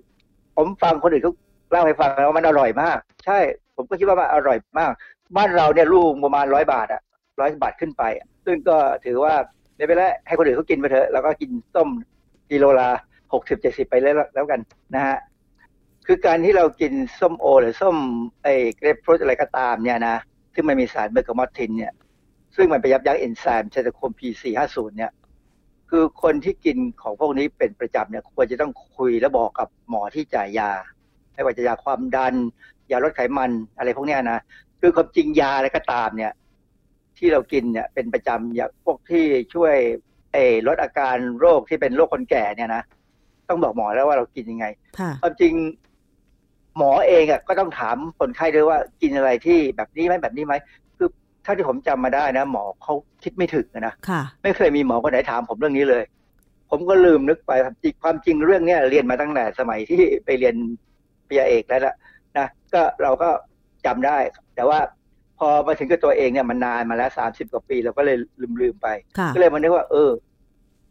ผมฟังคนอื่นเขาเล่าให้ฟังแล้วว่ามันอร่อยมาก ใช่ ผมก็คิดว่ามันอร่อยมาก บ้านเราเนี่ยลูกประมาณร้อยบาทอะร้อยบาทขึ้นไป ซึ่งก็ถือว่าไม่เป็นไรให้คนอื่นเขากินไปเถอะแล้วก็กินส้มกิโลละหกสิบเจ็ดสิบไปแล้วแล้วกันนะฮะคือการที่เรากินส้มโอ หรือส้มไอ้เกรปฟรุตอะไรก็ตามเนี่ยนะซึ่งมันมีสารเบอร์กามอตทินเนี่ย ซึ่งมันไปยับยั้งเอนไซม์ไซโตโครม P450 เนี่ย คือคนที่กินของพวกนี้เป็นประจำเนี่ย ควรจะต้องคุยและบอกกับหมอที่จ่ายยา ไม่ว่าจะยาความดัน ยาลดไขมันอะไรพวกเนี้ยนะคือความจริงยาอะไรก็ตามเนี่ย ที่เรากินเนี่ยเป็นประจำอย่างพวกที่ช่วยเออลดอาการโรคที่เป็นโรคคนแก่เนี่ยนะต้องบอกหมอแล้วว่าเรากินยังไงค่ะความจริงหมอเองอะก็ต้องถามคนไข้ด้วยว่ากินอะไรที่แบบนี้ไหมแบบนี้ไหมคือถ้าที่ผมจำมาได้นะ หมอเขาคิดไม่ถึงอะนะค่ะไม่เคยมีหมอคนไหนถามผมเรื่องนี้เลย ผมก็ลืมนึกไปความจริงความจริงเรื่องเนี้ยเรียนมาตั้งแต่สมัยที่ไปเรียนปริญญาเอกแล้วละ นะก็เราก็จำได้ แต่ว่าพอมาถึงกับตัวเองเนี่ยมันนานมาแล้วสามสิบกว่าปีเราก็เลยลืมลืมๆไปค่ะก็เลยมานึกว่า เออ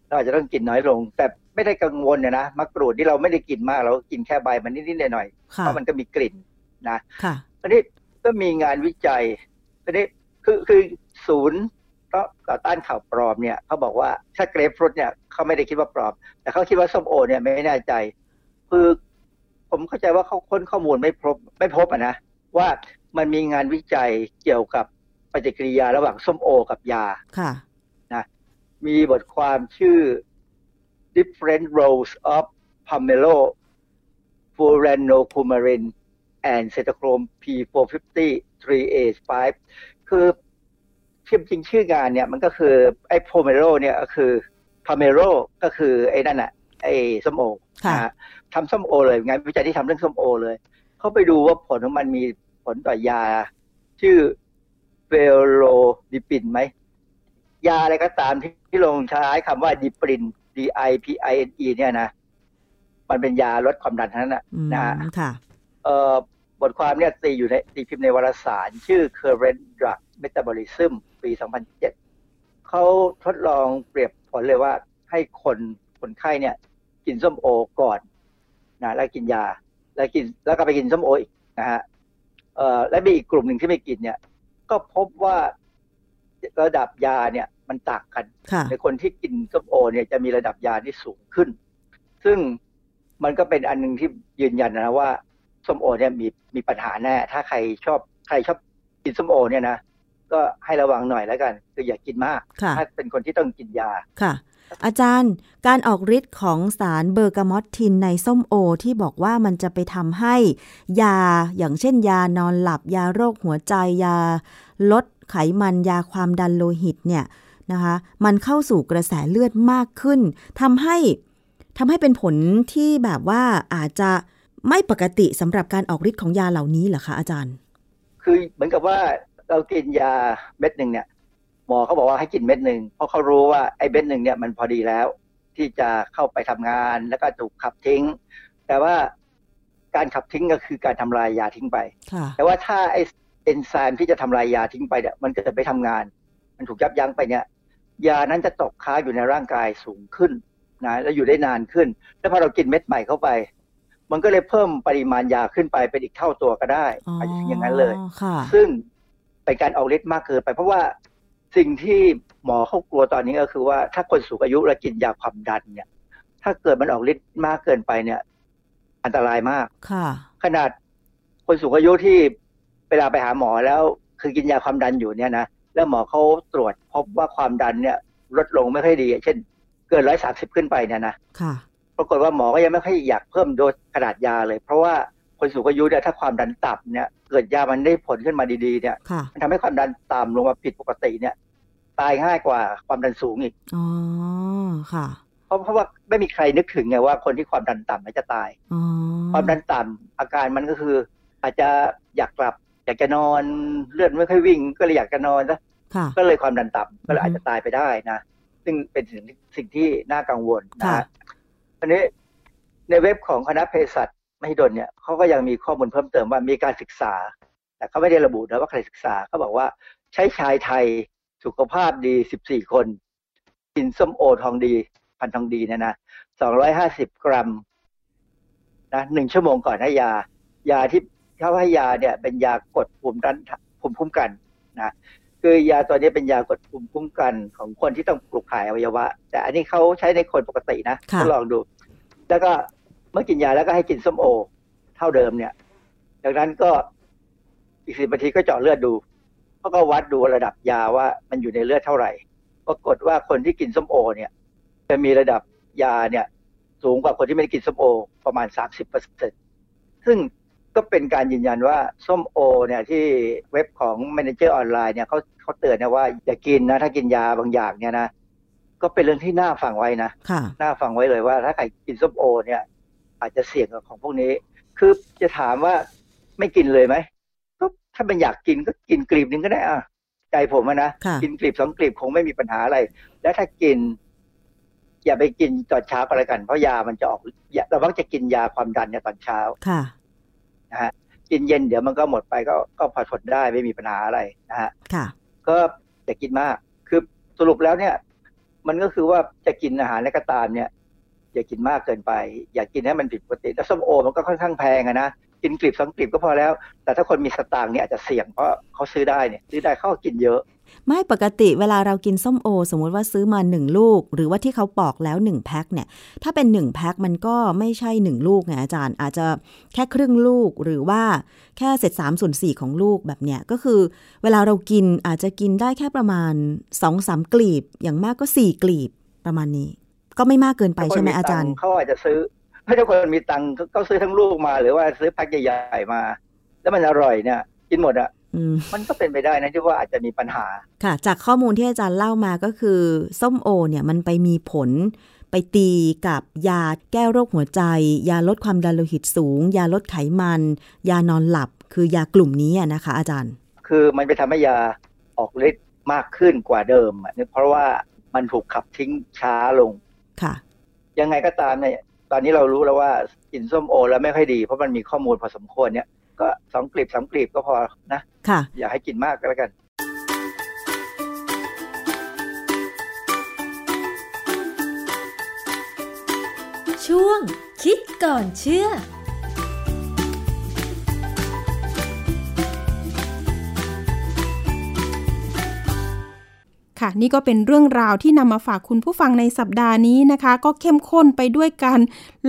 เราอาจจะต้องกินน้อยลง แต่ไม่ได้กังวลเนี่ยนะมะกรูดที่เราไม่ได้กินมาก เรากินแค่ใบมันนิดๆหน่อยๆค่ะเพราะมันก็มีกลิ่นนะค่ะอันนี้ก็มีงานวิจัยอันนี้คือคือศูนย์ต่อต้านข่าวปลอมเนี่ยเขาบอกว่าถ้าเกรฟฟรุตเนี่ยเขาไม่ได้คิดว่าปลอม แต่เขาคิดว่าส้มโอเนี่ยไม่แน่ใจ คือ ผมเข้าใจว่าเขาค้นข้อมูลไม่พบไม่พบอะนะว่ามันมีงานวิจัยเกี่ยวกับปฏิกิริยาระหว่างส้มโอกับยาค่ะมีบทความชื่อ different roles of pomelo furanocumarin and cytochrome P450 3A5 คือชื่อจริงชื่องานเนี่ยมันก็คือไอ้ pomelo เนี่ยก็คือ pomelo ก็คือไอ้นั่นอะ ไอ้ส้มโอค่ะนะฮะทำส้มโอเลยงานวิจัยที่ทำเรื่องส้มโอเลยเขาไปดูว่าผลของมันมีผลต่อยา ชื่อเฟโลดิปินไหมยาอะไรก็ตามที่ที่ลงใช้คำว่าดิปริน D I P I N E เนี่ยนะ มันเป็นยาลดความดันทั้งนั้นนะอืมนะฮะค่ะเอ่อบทความเนี่ยตีอยู่ในตีพิมพ์ในวารสาร ชื่อ Current Drug Metabolism ปี 2007เขาทดลองเปรียบผลเลยว่าให้คนคนไข้เนี่ย กินส้มโอก่อนนะแล้วกินยา แล้วกินแล้วก็ไปกินส้มโออีกนะฮะเอ่อและมีอีกกลุ่มหนึ่งที่ไม่กินเนี่ย ก็พบว่าระดับยาเนี่ยมันต่างกันค่ะในคนที่กินส้มโอเนี่ยจะมีระดับยาที่สูงขึ้น ซึ่งมันก็เป็นอันหนึงที่ยืนยันนะว่าส้มโอเนี่ยมีมีปัญหาแน่ ถ้าใครชอบใครชอบกินส้มโอเนี่ยนะก็ให้ระวังหน่อยแล้วกัน คืออย่ากินมากค่ะถ้าเป็นคนที่ต้องกินยาค่ะ อาจารย์การออกฤทธิ์ของสารเบอร์กามอตทินในส้มโอ ที่บอกว่ามันจะไปทำให้ ยาอย่างเช่นยานอนหลับยาโรคหัวใจยา ลดไขมันยาความดันโลหิตเนี่ยนะคะมันเข้าสู่กระแสเลือดมากขึ้นทำให้ทำให้เป็นผลที่แบบว่าอาจจะไม่ปกติสำหรับการออกฤทธิ์ของยาเหล่านี้เหรอคะอาจารย์ คือเหมือนกับว่าเรากินยาเม็ดหนึ่งเนี่ย มอเขาบอกว่าให้กินเม็ดหนึ่งเพราะเขารู้ว่าไอ้เม็ดหนึ่งเนี่ยมันพอดีแล้ว ที่จะเข้าไปทำงานแล้วก็ถูกขับทิ้ง แต่ว่าการขับทิ้งก็คือการทำลายยาทิ้งไปค่ะแต่ว่าถ้าไอเอนไซม์ที่จะทำลายยาทิ้งไปเนี่ยมันเกิดไปทำงาน มันถูกยับยั้งไปเนี่ย ยานั้นจะตกค้างอยู่ในร่างกายสูงขึ้นนะแล้วอยู่ได้นานขึ้น แล้วพอเรากินเม็ดใหม่เข้าไป มันก็เลยเพิ่มปริมาณยาขึ้นไปเป็นอีกเท่าตัวก็ได้อ๋ออาจจะอย่างนั้นเลยค่ะซึ่งเป็นการออกฤทธิ์มากเกินไป เพราะว่า สิ่งที่หมอเขากลัวตอนนี้ก็คือว่าถ้าคนสูงอายุแล้วกินยาความดันเนี่ย ถ้าเกิดมันออกฤทธิ์มากเกินไปเนี่ย อันตรายมากค่ะ ขนาดคนสูงอายุที่เวลาไปหาหมอแล้ว คือกินยาความดันอยู่เนี่ยนะแล้วหมอเขาตรวจพบว่าความดันเนี่ย ลดลงไม่ค่อยดี เช่น เกินร้อยสามสิบขึ้นไปเนี่ยนะค่ะปรากฏว่าหมอก็ยังไม่ค่อยอยากเพิ่มโดสขนาดยาเลย เพราะว่าคนสูงอายุเนี่ยถ้าความดันต่ำเนี่ย เกิดยามันได้ผลขึ้นมาดีๆเนี่ยค่ะมันทำให้ความดันต่ำลงมาผิดปกติเนี่ย ตายง่ายกว่าความดันสูงอีกอ๋อค่ะ เพราะเพราะว่าไม่มีใครนึกถึงไงว่าคนที่ความดันต่ำมันจะตายอ๋อความดันต่ำอาการมันก็คือ อาจจะอยากกลับ อยากจะนอนเลือดไม่ค่อยวิ่ง ก็เลยอยากจะนอนซะค่ะก็เลยความดันต่ำก็เลยอือฮึอาจจะตายไปได้นะซึ่งเป็นสิ่งที่สิ่งที่น่ากังวลนะค่ะฮะอันนี้ในเว็บของคณะเภสัช มหิดลเนี่ยเขาก็ยังมีข้อมูลเพิ่มเติมว่ามีการศึกษา แต่เขาไม่ได้ระบุนะว่าใครศึกษาเขาบอกว่าใช้ชายไทยสุขภาพดี 14 คน กินส้มโอทองดี พันธุ์ทองดีเนี่ยนะ250 กรัมนะหนึ่งชั่วโมงก่อนให้ยา ยาที่เขาให้ยาเนี่ยเป็นยากดภูมิต้านภูมิคุ้มกันนะคือยาตัวนี้เป็นยากดภูมิคุ้มกันของคนที่ต้องปลูกถ่ายอวัยวะ แต่อันนี้เขาใช้ในคนปกตินะค่ะทดลองดู แล้วก็ เมื่อกินยาแล้วก็ให้กินส้มโอ เท่าเดิมเนี่ยจากนั้นก็อีกสิบนาทีก็เจาะเลือดดูเขาก็วัดดูระดับยาว่ามันอยู่ในเลือดเท่าไหร่ปรากฏว่าคนที่กินส้มโอ เนี่ย จะมีระดับยาเนี่ย สูงกว่าคนที่ไม่ได้กินส้มโอ ประมาณ30เปอร์เซ็นซึ่งก็เป็นการยืนยันว่าส้มโอ เนี่ยที่เว็บของ Manager ออนไลน์เนี่ยเขาเขาเตือนนะว่าอย่ากินนะ ถ้ากินยาบางอย่างเนี่ยนะ ก็เป็นเรื่องที่น่าฟังไว้นะค่ะน่าฟังไว้เลยว่าถ้าใครกินส้มโอ เนี่ย อาจจะเสี่ยงกับของพวกนี้ คือจะถามว่าไม่กินเลยไหมก็ถ้ามันอยากกินก็กินกลีบหนึ่งก็ได้อะใจผมอะนะค่ะกินกลีบสองกลีบคงไม่มีปัญหาอะไร แล้วถ้ากิน อย่าไปกินตอนเช้าก็แล้วกันเพราะยามันจะออกอย่าเรามักจะกินยาความดันเนี่ยตอนเช้าค่ะนะฮะกินเย็นเดี๋ยวมันก็หมดไปก็ก็พอทนได้ไม่มีปัญหาอะไรนะฮะค่ะ ก็อย่ากินมาก คือสรุปแล้วเนี่ย มันก็คือว่าจะกินอาหารอะไรก็ตามเนี่ย อย่ากินมากเกินไป อย่ากินให้มันผิดปกติแล้วส้มโอมันก็ค่อนข้างแพงอะนะกินกลีบสองกลีบก็พอแล้ว แต่ถ้าคนมีสตางค์เนี่ยอาจจะเสี่ยงเพราะเขาซื้อได้เนี่ยซื้อได้เขาก็กินเยอะ ไม่ปกติเวลาเรากินส้มโอ สมมุติว่าซื้อมาหนึ่งลูก หรือว่าที่เขาปอกแล้วหนึ่งแพ็คเนี่ยถ้าเป็นหนึ่งแพ็คมันก็ไม่ใช่หนึ่งลูกไงอาจารย์ อาจจะแค่ครึ่งลูกหรือว่าแค่เศษสามส่วนสี่ของลูกแบบเนี้ยก็คือ เวลาเรากินอาจจะกินได้แค่ประมาณสองสามกลีบ อย่างมากก็สี่กลีบประมาณนี้ ก็ไม่มากเกินไปใช่ไหมอาจารย์เขาอาจจะซื้อ ถ้าคนมีตังค์เขาซื้อทั้งลูกมา หรือว่าซื้อแพ็คใหญ่ๆมา แล้วมันอร่อยเนี่ย กินหมดอะอืมมันก็เป็นไปได้นะที่ว่าอาจจะมีปัญหา ค่ะ จากข้อมูลที่อาจารย์เล่ามาก็คือส้มโอเนี่ยมันไปมีผลไปตีกับยาแก้โรคหัวใจ ยาลดความดันโลหิตสูง ยาลดไขมัน ยานอนหลับ คือยากลุ่มนี้อะนะคะ อาจารย์ คือมันไปทำให้ยาออกฤทธิ์มากขึ้นกว่าเดิมอะเพราะว่ามันถูกขับทิ้งช้าลง ค่ะ ยังไงก็ตามเนี่ยตอนนี้เรารู้แล้วว่ากินส้มโอ แล้วไม่ค่อยดี เพราะมันมีข้อมูลพอสมควรเนี่ย ก็สองกลีบสามกลีบก็พอนะค่ะ อย่าให้กินมากก็แล้วกัน ช่วงคิดก่อนเชื่อ ค่ะ นี่ก็เป็นเรื่องราวที่นำมาฝากคุณผู้ฟังในสัปดาห์นี้นะคะ ก็เข้มข้นไปด้วยการ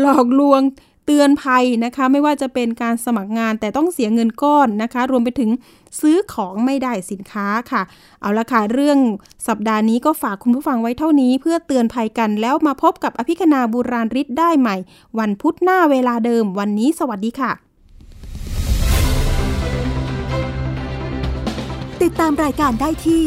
หลอกลวงเตือนภัยนะคะ ไม่ว่าจะเป็นการสมัครงานแต่ต้องเสียเงินก้อนนะคะ รวมไปถึงซื้อของไม่ได้สินค้าค่ะ เอาละค่ะ เรื่องสัปดาห์นี้ก็ฝากคุณผู้ฟังไว้เท่านี้ เพื่อเตือนภัยกันแล้วมาพบกับอภิคณาบุราริศได้ใหม่ วันพุธหน้าเวลาเดิม วันนี้สวัสดีค่ะ ติดตามรายการได้ที่